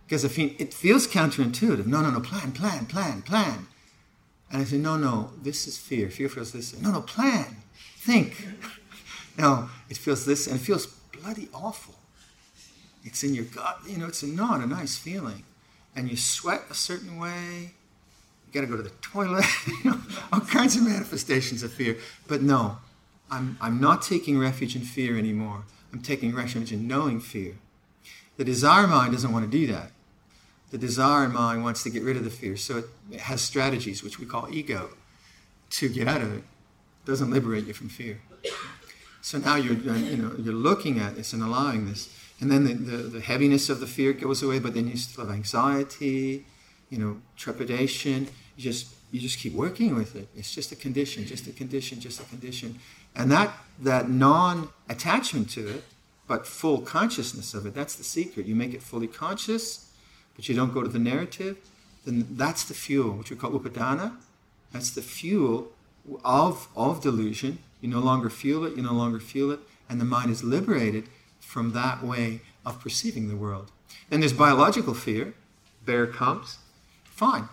Because if it feels counterintuitive. No, no, no, plan, plan, plan, plan. And I say, no, no, this is fear. Fear feels this. No, no, plan, think. [LAUGHS] no, it feels this, and it feels bloody awful. It's in your gut, you know, it's not a nice feeling. And you sweat a certain way. You got to go to the toilet. [LAUGHS] you know, all kinds of manifestations of fear. But no, I'm, I'm not taking refuge in fear anymore. I'm taking refuge in knowing fear. The desire mind doesn't want to do that the desire mind wants to get rid of the fear. So it has strategies, which we call ego, to get out of it. it doesn't liberate you from fear. So now you're, you know, you're looking at this and allowing this. And then the, the, the heaviness of the fear goes away, but then you still have anxiety, you know, trepidation. You just, you just keep working with it. It's just a condition, just a condition, just a condition. And that, that non attachment to it, but full consciousness of it, that's the secret. You make it fully conscious but you don't go to the narrative, then that's the fuel, which we call upadana. That's the fuel of, of delusion. You no longer feel it, you no longer feel it, and the mind is liberated from that way of perceiving the world. And there's biological fear. Bear comes, fine.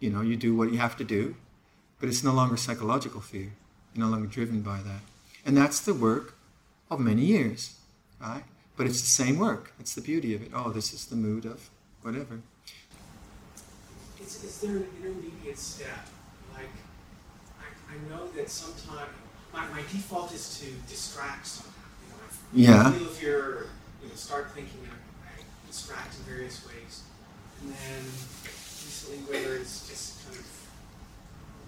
You know, you do what you have to do, but it's no longer psychological fear. You're no longer driven by that. And that's the work of many years, right? But it's the same work. That's the beauty of it. Oh, this is the mood of whatever. Is, is there an intermediate step? Like, I, I know that sometimes my, my default is to distract somehow. You know, I yeah. feel if you're, you know, start thinking, I, I distract in various ways. And then recently, whether it's just kind of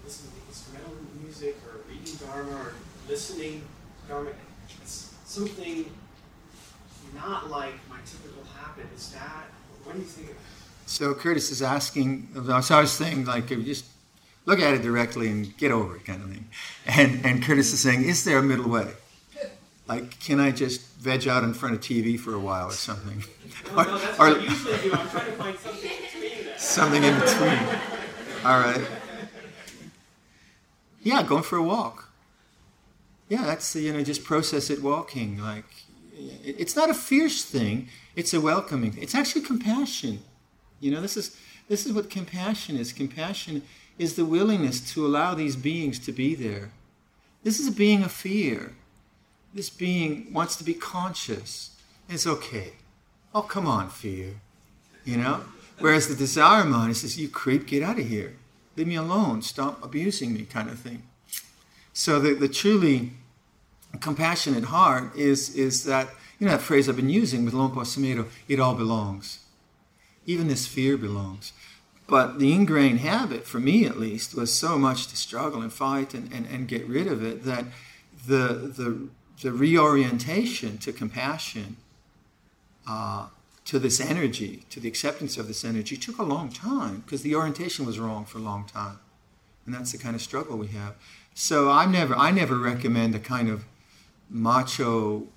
listening to instrumental music or reading Dharma or listening to Dharma, it's something not like my typical habit. Is that, what do you think of that? So Curtis is asking, so I was saying, like, if you just look at it directly and get over it kind of thing. And, and Curtis is saying, is there a middle way? Like, can I just veg out in front of TV for a while or something? No, no, that's or, what I usually do. I'm trying to find something in between that. Something in between. All right. Yeah, going for a walk. Yeah, that's, you know, just process it walking. Like, it's not a fierce thing, it's a welcoming. It's actually compassion. You know, this is this is what compassion is. Compassion is the willingness to allow these beings to be there. This is a being of fear. This being wants to be conscious. It's okay. Oh, come on, fear. You know? Whereas the desire mind says, You creep, get out of here. Leave me alone. Stop abusing me, kind of thing. So the, the truly compassionate heart is, is that, you know, that phrase I've been using with Luang Por Sumedho, it all belongs. Even this fear belongs. but the ingrained habit, for me at least, was so much to struggle and fight and, and, and get rid of it that the, the, the reorientation to compassion, uh, to this energy, to the acceptance of this energy, took a long time because the orientation was wrong for a long time. And that's the kind of struggle we have. So I never, I never recommend a kind of macho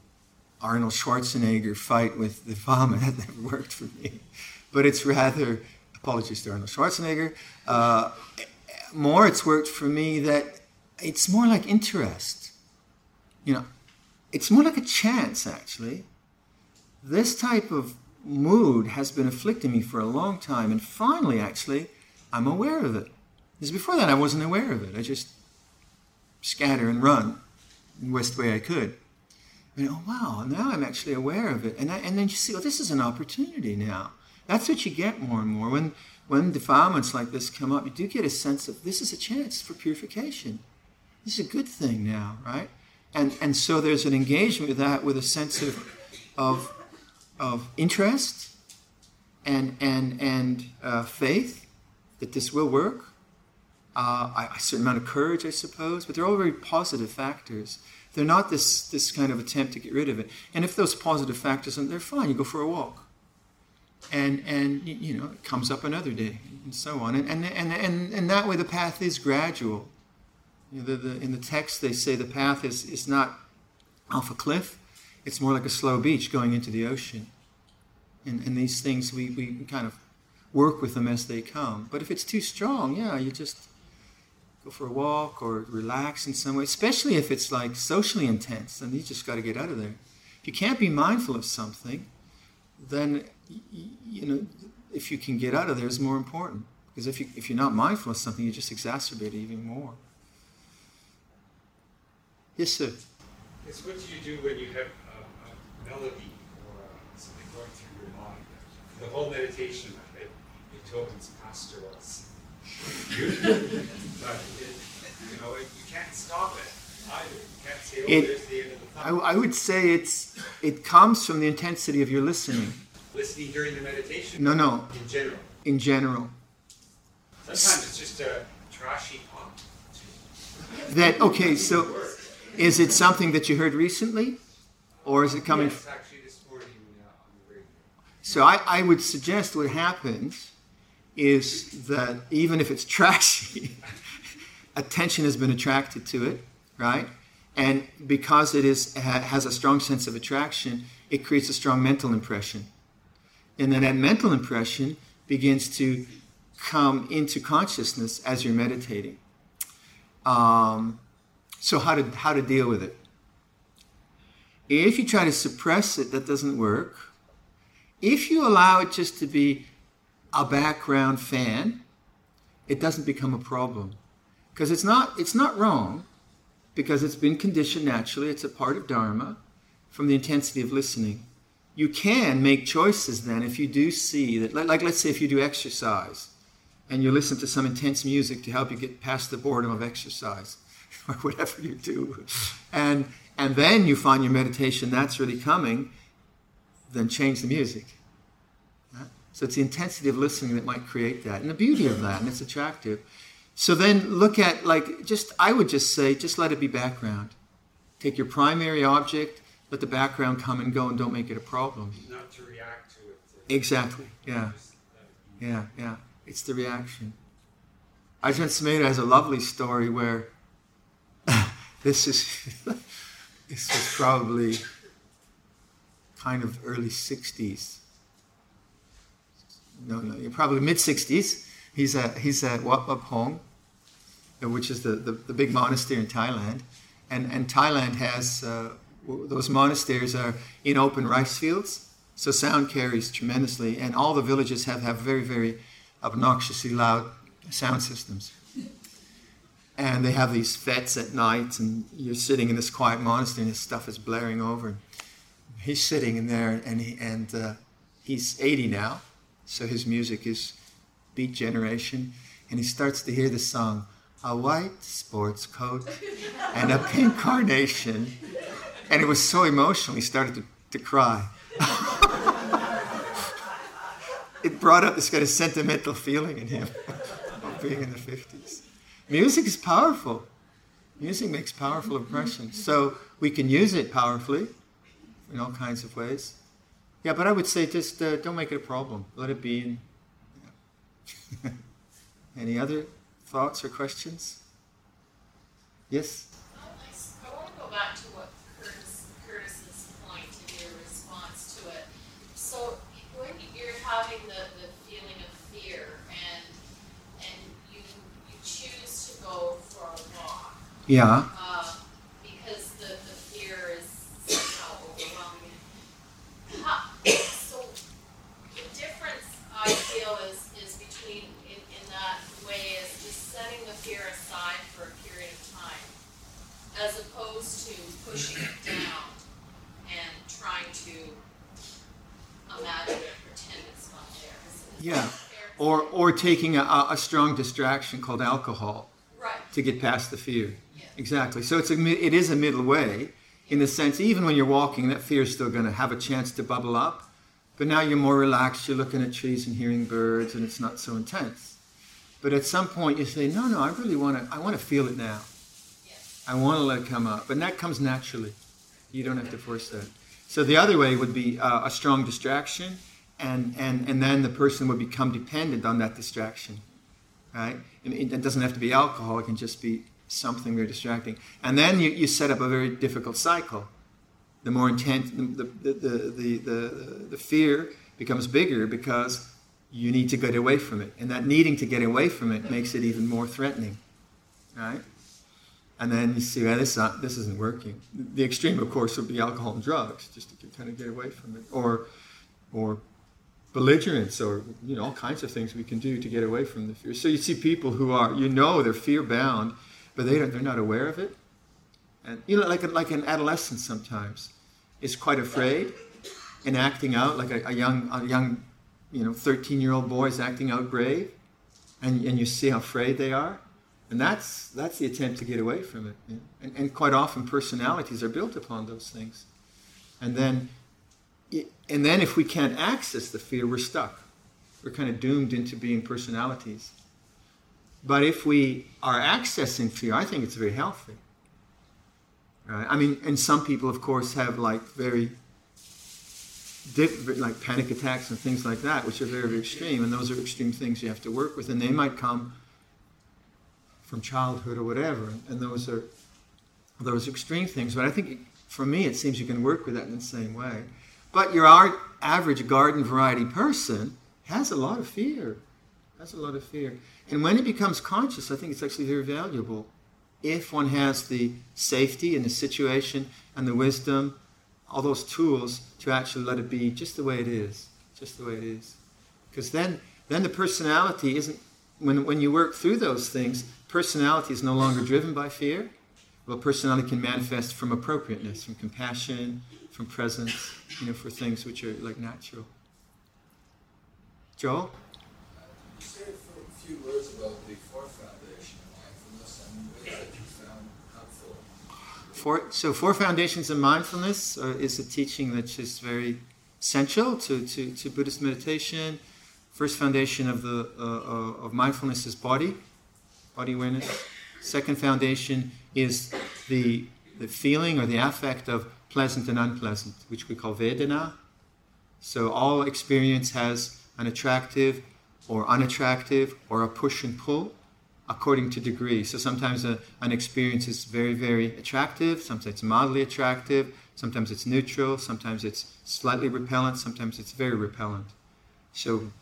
Arnold Schwarzenegger fight with the Vama. [LAUGHS] That never worked for me. But it's rather apologies to Arnold Schwarzenegger. Uh, more, it's worked for me that it's more like interest. You know, it's more like a chance, actually. This type of mood has been afflicting me for a long time, and finally, actually, I'm aware of it. Because before that, I wasn't aware of it. I just scatter and run the best way I could. And oh wow, now I'm actually aware of it. And, I, and then you see, oh, this is an opportunity now. That's what you get more and more. When, when defilements like this come up, you do get a sense of this is a chance for purification. This is a good thing now, right? And, and so there's an engagement with that with a sense of, of, of interest and, and, and uh, faith that this will work. Uh, a certain amount of courage, I suppose, but they're all very positive factors. They're not this, this kind of attempt to get rid of it. And if those positive factors, and they're fine, you go for a walk and and you know it comes up another day and so on and and and and, and that way the path is gradual you know, the, the, in the text they say the path is is not off a cliff it's more like a slow beach going into the ocean and and these things we we kind of work with them as they come but if it's too strong yeah you just go for a walk or relax in some way especially if it's like socially intense then you just got to get out of there if you can't be mindful of something then you know, if you can get out of there is more important. Because if, you, if you're not mindful of something, you just exacerbate it even more. Yes, sir. It's what you do when you have melody or uh, something going through your mind? The whole meditation of it, Beethoven's pastorals. [LAUGHS] but it, you know, you can't stop it either. You can't say, oh, it, there's the end of the. I, I would say it's, it comes from the intensity of your listening listening during the meditation? No, no. In general. In general. Sometimes it's just a trashy pop. That okay, so is it something that you heard recently, or is it coming? Yes, actually this morning uh, on the radio. So I, I would suggest what happens is that even if it's [LAUGHS] trashy, attention has been attracted to it, right? And because it is has a strong sense of attraction, it creates a strong mental impression. And then that mental impression begins to come into consciousness as you're meditating. Um, so, how to, how to deal with it? If you try to suppress it, that doesn't work. If you allow it just to be a background fan, it doesn't become a problem. Because it's not, it's not wrong, because it's been conditioned naturally, it's a part of Dharma from the intensity of listening you can make choices then if you do see that, like let's say if you do exercise and you listen to some intense music to help you get past the boredom of exercise [LAUGHS] or whatever you do, and, and then you find your meditation that's really coming, then change the music. So it's the intensity of listening that might create that, and the beauty of that, and it's attractive. So then look at, like, just, I would just say, just let it be background. Take your primary object let the background come and go and don't make it a problem. Not to react to it. Exactly. Yeah. Yeah, yeah. It's the reaction. Ajahn Sumedho has a lovely story where [LAUGHS] this is [LAUGHS] this was probably kind of early 60s. No, no, probably mid 60s. He's at, he's at Wat Pah which is the, the, the, big monastery in Thailand. And, and Thailand has uh, those monasteries are in open rice fields, so sound carries tremendously, and all the villages have, have very, very obnoxiously loud sound systems. And they have these fetes at night, and you're sitting in this quiet monastery, and this stuff is blaring over. He's sitting in there, and he and uh, he's 80 now, so his music is Beat Generation, and he starts to hear the song, "A white sports coat and a pink carnation." And it was so emotional, he started to, to cry. [LAUGHS] it brought up this kind of sentimental feeling in him [LAUGHS] of being in the 50s. Music is powerful. Music makes powerful impressions. So we can use it powerfully in all kinds of ways. Yeah, but I would say just uh, don't make it a problem. Let it be. Yeah. [LAUGHS] Any other thoughts or questions? Yes? I want to go back to what Curtis, Curtis's point and your response to it. So when you're having the, the feeling of fear and and you you choose to go for a walk. Yeah. Uh, because the, the fear is somehow overwhelming. How, so the difference I feel is, is between in, in that way is just setting the fear aside for a period of time, as opposed to pushing it down and trying to imagine pretend it's not there. Yeah. Or, or taking a, a strong distraction called alcohol right. to get past the fear. Exactly. So it's a, it is a middle way in the sense, even when you're walking, that fear is still going to have a chance to bubble up. But now you're more relaxed, you're looking at trees and hearing birds, and it's not so intense. But at some point you say, no, no, I really want to, I want to feel it now. Yes. I want to let it come up. And that comes naturally. You don't have to force that. So the other way would be uh, a strong distraction, and, and, and then the person would become dependent on that distraction. Right? And it doesn't have to be alcohol, it can just be something very distracting. And then you, you set up a very difficult cycle. The more intense, the, the, the, the, the, fear becomes bigger because you need to get away from it. And that needing to get away from it makes it even more threatening. Right? And then you see, well, this, not, this isn't working. The extreme, of course, would be alcohol and drugs, just to kind of get away from it. Or, or belligerence, or you know, all kinds of things we can do to get away from the fear. So you see people who are, you know, they're fear bound, but they don't, they're not aware of it. And you know, like, like an adolescent sometimes is quite afraid and acting out, like a, a young, a young, you know, 13 year old boy is acting out brave, and, and you see how afraid they are. And that's, that's the attempt to get away from it. you know. And, and quite often personalities are built upon those things. And then, and then if we can't access the fear, we're stuck. We're kind of doomed into being personalities. But if we are accessing fear, I think it's very healthy. Right? I mean, and some people, of course, have like very like panic attacks and things like that, which are very, very extreme. And those are extreme things you have to work with. And they might come from childhood or whatever. And those are those extreme things. But I think for me, it seems you can work with that in the same way. But your average garden variety person has a lot of fear. Has a lot of fear. And when it becomes conscious, I think it's actually very valuable if one has the safety and the situation and the wisdom, all those tools to actually let it be just the way it is, just the way it is. Because then, then the personality isn't, when, when you work through those things, personality is no longer driven by fear. Well, personality can manifest from appropriateness, from compassion, from presence, you know, for things which are like natural. Joel? You say a few words about the fourth foundation of mindfulness and ways that you found helpful. Four, so, Four Foundations of Mindfulness uh, is a teaching that's just very central to, to, to Buddhist meditation. First foundation of, the, uh, uh, of mindfulness is body, body awareness. Second foundation is the, the feeling or the affect of pleasant and unpleasant, which we call Vedana. So, all experience has an attractive or unattractive or a push and pull according to degree. So sometimes a, an experience is very, very attractive, sometimes it's mildly attractive, sometimes it's neutral, sometimes it's slightly repellent, sometimes it's very repellent. So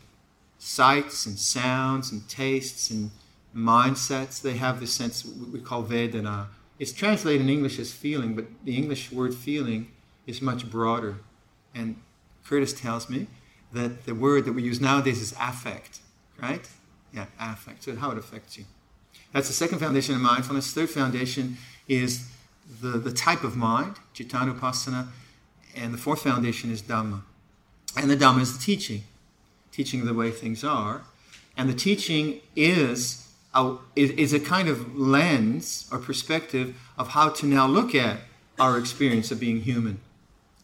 sights and sounds and tastes and mindsets, they have this sense we call Vedana. It's translated in English as feeling, but the English word feeling is much broader. And Curtis tells me that the word that we use nowadays is affect, right? Yeah, affect. So how it affects you. That's the second foundation of mindfulness. Third foundation is the, the type of mind, Chittanupassana. And the fourth foundation is Dhamma. And the Dhamma is the teaching, teaching the way things are. And the teaching is a, is a kind of lens or perspective of how to now look at our experience of being human.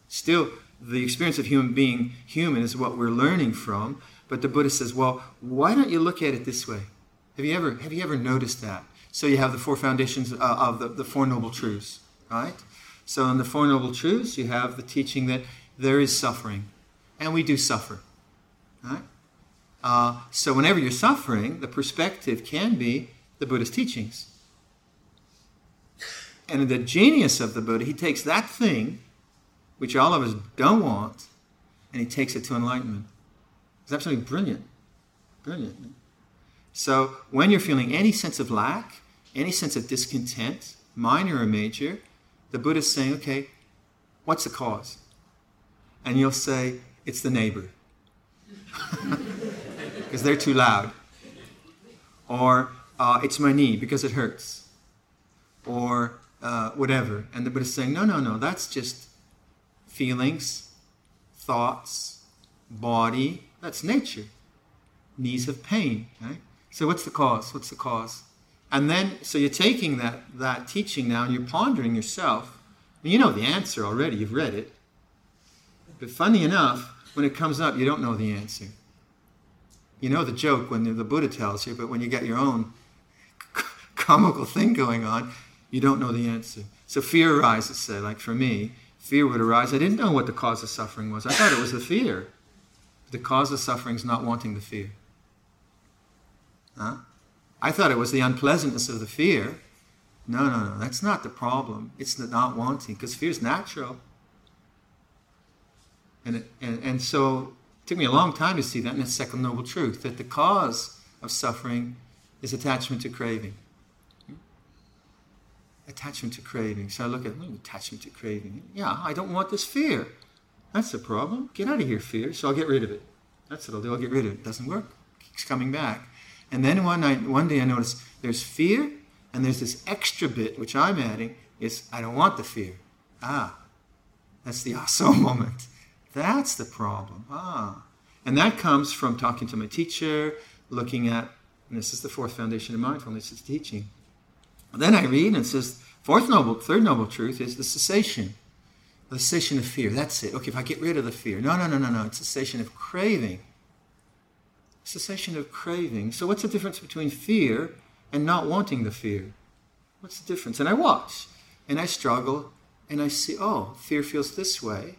Still, the experience of human being human is what we're learning from, But the Buddha says, well, why don't you look at it this way? Have you ever, have you ever noticed that? So you have the four foundations uh, of the, the Four Noble Truths, right? So in the Four Noble Truths, you have the teaching that there is suffering, and we do suffer, right? Uh, so whenever you're suffering, the perspective can be the Buddha's teachings. And the genius of the Buddha, he takes that thing, which all of us don't want, and he takes it to enlightenment. It's absolutely brilliant. Brilliant. So when you're feeling any sense of lack, any sense of discontent, minor or major, the Buddha's saying, okay, what's the cause? And you'll say, it's the neighbor. [LAUGHS] Because they're too loud. Or uh, it's my knee because it hurts. Or uh, whatever. And the Buddha's saying, no, no, no, that's just feelings, thoughts, body, that's nature. Knees have pain, right? So what's the cause? What's the cause? And then, so you're taking that, that teaching now and you're pondering yourself. You know the answer already, you've read it. But funny enough, when it comes up, you don't know the answer. You know the joke when the Buddha tells you, but when you get your own [LAUGHS] comical thing going on, you don't know the answer. So fear arises, say, like for me, fear would arise. I didn't know what the cause of suffering was. I thought it was the fear. The cause of suffering is not wanting the fear. Huh? I thought it was the unpleasantness of the fear. No, no, no, that's not the problem. It's the not wanting, because fear is natural. And, it, and, and so it took me a long time to see that in the second noble truth that the cause of suffering is attachment to craving. Attachment to craving. So I look at attachment to craving. Yeah, I don't want this fear. That's the problem. Get out of here, fear. So I'll get rid of it. That's what I'll do. I'll get rid of it. Doesn't work. Keeps coming back. And then one night, one day I noticed there's fear, and there's this extra bit which I'm adding is I don't want the fear. Ah, that's the [LAUGHS] aso moment. That's the problem. Ah. And that comes from talking to my teacher, looking at, and this is the fourth foundation of mindfulness, is teaching. then I read and it says, fourth noble, third noble truth is the cessation. The cessation of fear. That's it. Okay, if I get rid of the fear. No, no, no, no, no. It's cessation of craving. Cessation of craving. So what's the difference between fear and not wanting the fear? What's the difference? And I watch and I struggle and I see, oh, fear feels this way.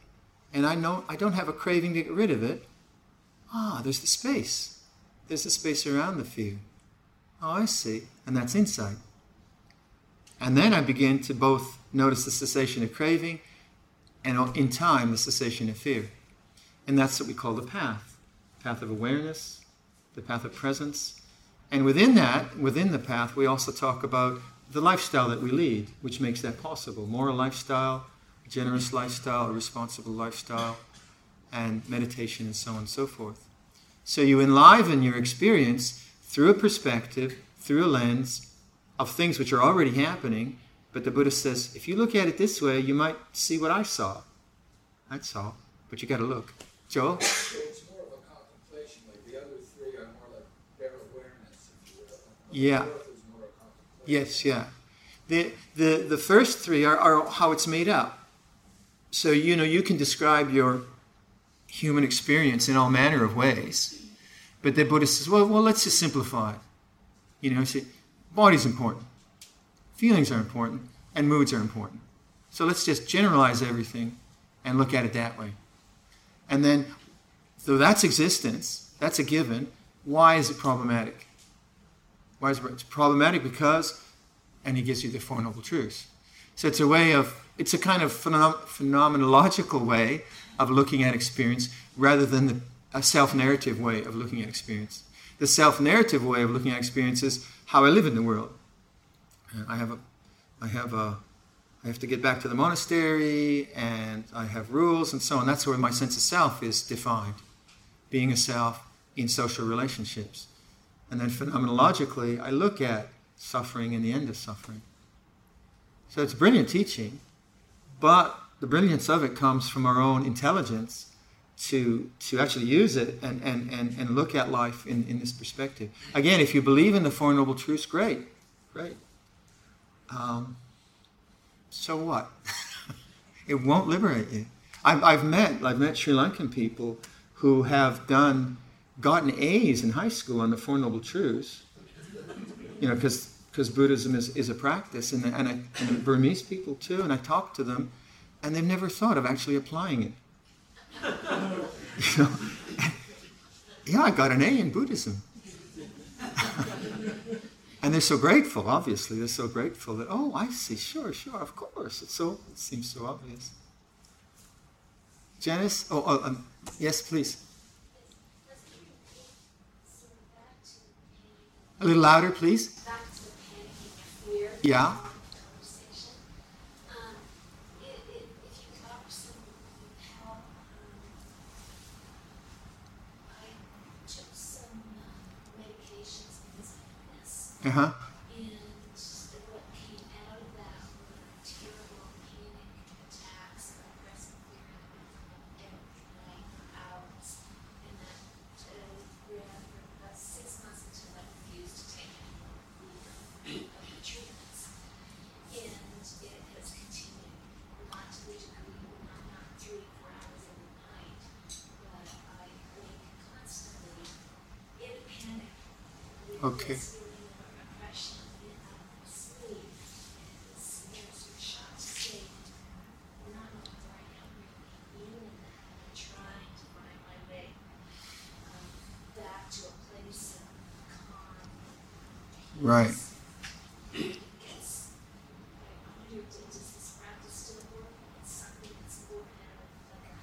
And I know I don't have a craving to get rid of it. Ah, there's the space. There's the space around the fear. Oh, I see. And that's insight. And then I begin to both notice the cessation of craving and in time the cessation of fear. And that's what we call the path path of awareness, the path of presence. And within that, within the path, we also talk about the lifestyle that we lead, which makes that possible. Moral lifestyle, generous lifestyle, a responsible lifestyle, and meditation, and so on and so forth. So you enliven your experience through a perspective, through a lens of things which are already happening. But the Buddha says, if you look at it this way, you might see what I saw. That's all. But you got to look. Joel? So it's more of a contemplation, like the other three are more like bare awareness, if you will. Yeah. Yes, yeah. The, the, the first three are, are how it's made up. So, you know, you can describe your human experience in all manner of ways. But the Buddha says, well, well let's just simplify it. You know, see, body's important, feelings are important, and moods are important. So let's just generalize everything and look at it that way. And then, so that's existence, that's a given. Why is it problematic? Why is it it's problematic? Because, and he gives you the Four Noble Truths. So it's a way of, it's a kind of phenom- phenomenological way of looking at experience rather than the, a self narrative way of looking at experience. The self narrative way of looking at experience is how I live in the world. I have a, I have a, I have to get back to the monastery and I have rules and so on. That's where my sense of self is defined. Being a self in social relationships. And then phenomenologically, I look at suffering and the end of suffering. So it's brilliant teaching, but the brilliance of it comes from our own intelligence to, to actually use it and, and, and, and look at life in, in this perspective. Again, if you believe in the Four Noble Truths, great, great. Um, so what? [LAUGHS] it won't liberate you. I've, I've met I've met Sri Lankan people who have done gotten A's in high school on the Four Noble Truths, you know, because because Buddhism is, is a practice, and, and, I, and Burmese people too, and I talk to them, and they've never thought of actually applying it. [LAUGHS] you know, yeah, I got an A in Buddhism. [LAUGHS] and they're so grateful, obviously. They're so grateful that, oh, I see, sure, sure, of course. It's so, it seems so obvious. Janice? Oh, oh um, yes, please. A little louder, please. Yeah. Uh huh. And what came out of that were terrible panic attacks and aggressive fear every night for hours. And that uh, ran for about six months until I refused to take any more of the treatments. And it has continued, not to the degree, not, not three, four hours every night, but I wake constantly in a panic. with Okay. this feeling of oppression in my sleep. And it's, there's a shock state, not knowing where I am really in that, and trying to find my way um, back to a place of calm. peace. Right. It's, I wonder, does this practice still work? It's something that's born out of like a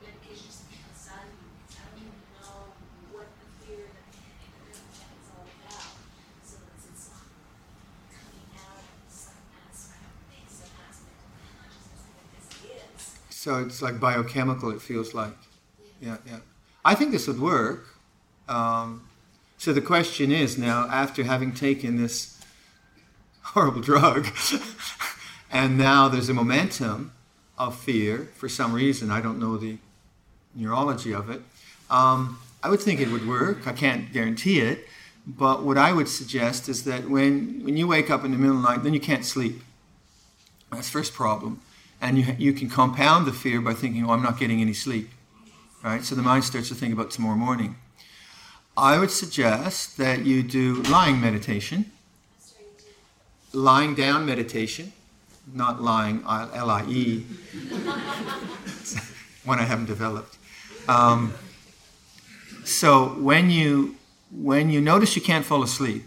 medication or something outside of you. Because I don't even know what the fear and the panic and everything is all about. So it's, it's not coming out of some aspect, some aspect of consciousness that this is. So it's like biochemical, it feels like. Yeah, yeah. I think this would work. Um, so the question is now, after having taken this [LAUGHS] horrible drug, [LAUGHS] and now there's a momentum of fear for some reason, I don't know the neurology of it, um, I would think it would work. I can't guarantee it. But what I would suggest is that when, when you wake up in the middle of the night, then you can't sleep. That's first problem. And you, you can compound the fear by thinking, oh, I'm not getting any sleep. Right? So the mind starts to think about tomorrow morning. I would suggest that you do lying meditation, lying down meditation, not lying, L I E, [LAUGHS] one I haven't developed. Um, so when you when you notice you can't fall asleep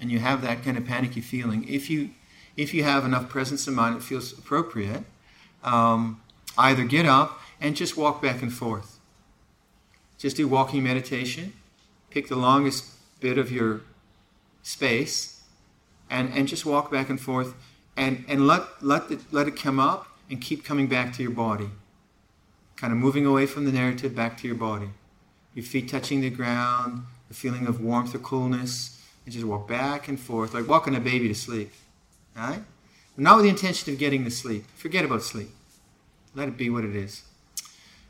and you have that kind of panicky feeling, if you if you have enough presence of mind, it feels appropriate. Um, either get up and just walk back and forth. Just do walking meditation. Pick the longest bit of your space and, and just walk back and forth and, and let, let, it, let it come up and keep coming back to your body. Kind of moving away from the narrative back to your body. Your feet touching the ground, the feeling of warmth or coolness, and just walk back and forth, like walking a baby to sleep. Right? Not with the intention of getting to sleep. Forget about sleep. Let it be what it is.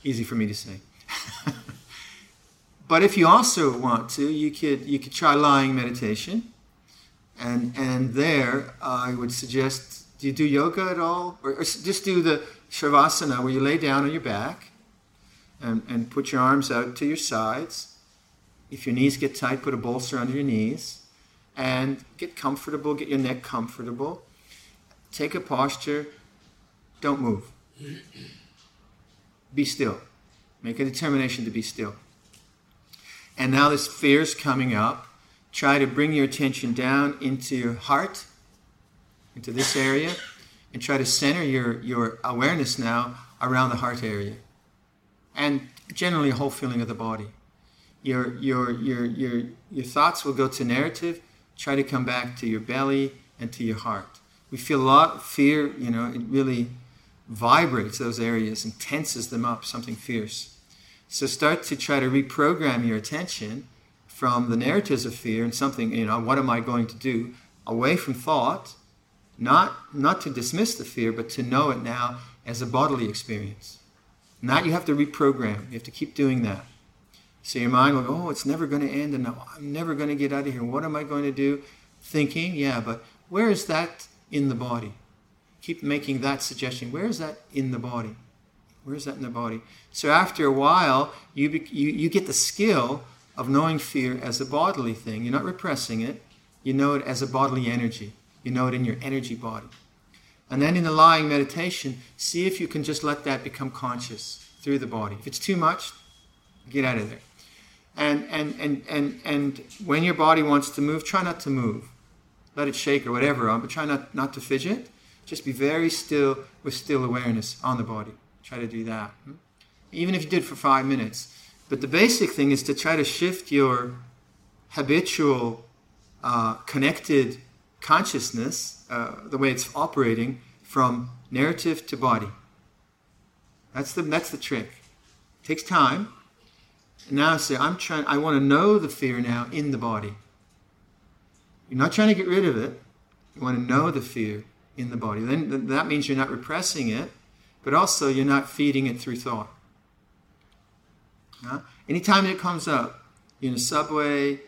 Easy for me to say. [LAUGHS] but if you also want to, you could you could try lying meditation. And and there I would suggest do you do yoga at all? Or, or just do the Shavasana where you lay down on your back and, and put your arms out to your sides. If your knees get tight, put a bolster under your knees and get comfortable, get your neck comfortable. Take a posture, don't move. Be still. Make a determination to be still. And now this fear's coming up. Try to bring your attention down into your heart, into this area, and try to center your, your awareness now around the heart area. And generally a whole feeling of the body. Your, your, your, your, your thoughts will go to narrative. Try to come back to your belly and to your heart. We feel a lot fear, you know, it really vibrates those areas and tenses them up, something fierce. So start to try to reprogram your attention from the narratives of fear and something, you know, what am I going to do? Away from thought, not, not to dismiss the fear, but to know it now as a bodily experience. Not you have to reprogram. You have to keep doing that. So your mind will go, oh, it's never going to end, and I'm never going to get out of here. What am I going to do? Thinking, yeah, but where is that in the body? Keep making that suggestion. Where is that in the body? Where is that in the body? So after a while, you, be, you, you get the skill of knowing fear as a bodily thing. You're not repressing it, you know it as a bodily energy. You know it in your energy body. And then in the lying meditation, see if you can just let that become conscious through the body. If it's too much, get out of there. And, and, and, and, and when your body wants to move, try not to move. Let it shake or whatever, but try not, not to fidget. Just be very still with still awareness on the body. Try to do that. Even if you did for five minutes. But the basic thing is to try to shift your habitual uh, connected consciousness, uh, the way it's operating, from narrative to body. That's the, that's the trick. It takes time. Now say, I'm trying, I want to know the fear now in the body. You're not trying to get rid of it. You want to know the fear in the body. Then that means you're not repressing it, but also you're not feeding it through thought. Huh? Anytime it comes up, you're in a subway,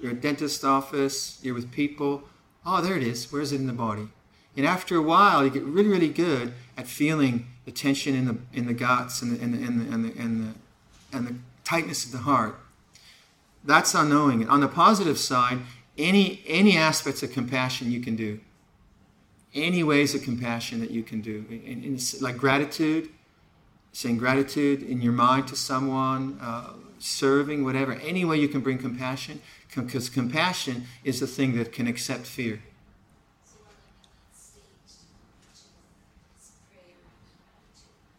you're a dentist office, you're with people, oh, there it is. Where's it in the body? And after a while, you get really, really good at feeling the tension in the in the guts and the and the and the and the, and the, and the tightness of the heart. That's on knowing it. On the positive side, any any aspects of compassion you can do. Any ways of compassion that you can do, like gratitude, saying gratitude in your mind to someone, uh, serving, whatever. Any way you can bring compassion, because compassion is the thing that can accept fear.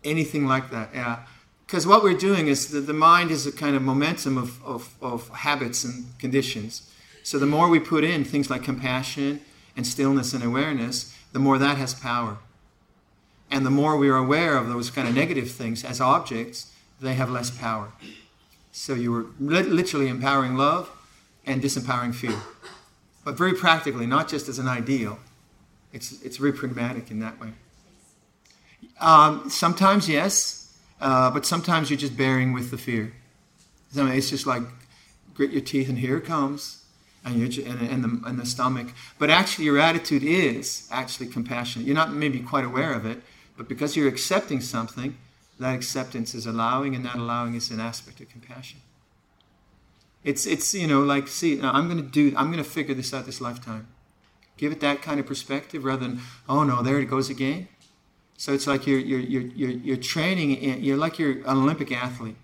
Anything like that yeah because what we're doing is that the mind is a kind of momentum of, of, of habits and conditions so the more we put in things like compassion and stillness and awareness the more that has power. And the more we are aware of those kind of negative things as objects they have less power. So you were li- literally empowering love and disempowering fear. But very practically not just as an ideal it's, it's very pragmatic in that way. Um, sometimes, yes, uh, but sometimes you're just bearing with the fear. It's just like grit your teeth and here it comes, and and, and the and the stomach. But actually, your attitude is actually compassionate. You're not maybe quite aware of it, but because you're accepting something, that acceptance is allowing, and that allowing is an aspect of compassion. It's it's you know like see I'm going to do I'm to figure this out this lifetime. Give it that kind of perspective rather than oh no there it goes again. So it's like you're, you're, you're, you're, you're training, in- you're like you're an Olympic athlete.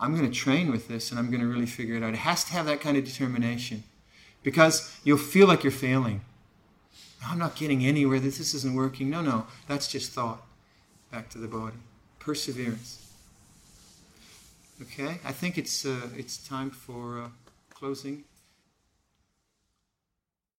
I'm going to train with this and I'm going to really figure it out. It has to have that kind of determination because you'll feel like you're failing. I'm not getting anywhere, this isn't working. No, no, that's just thought. Back to the body. Perseverance. Okay, I think it's, uh, it's time for uh, closing.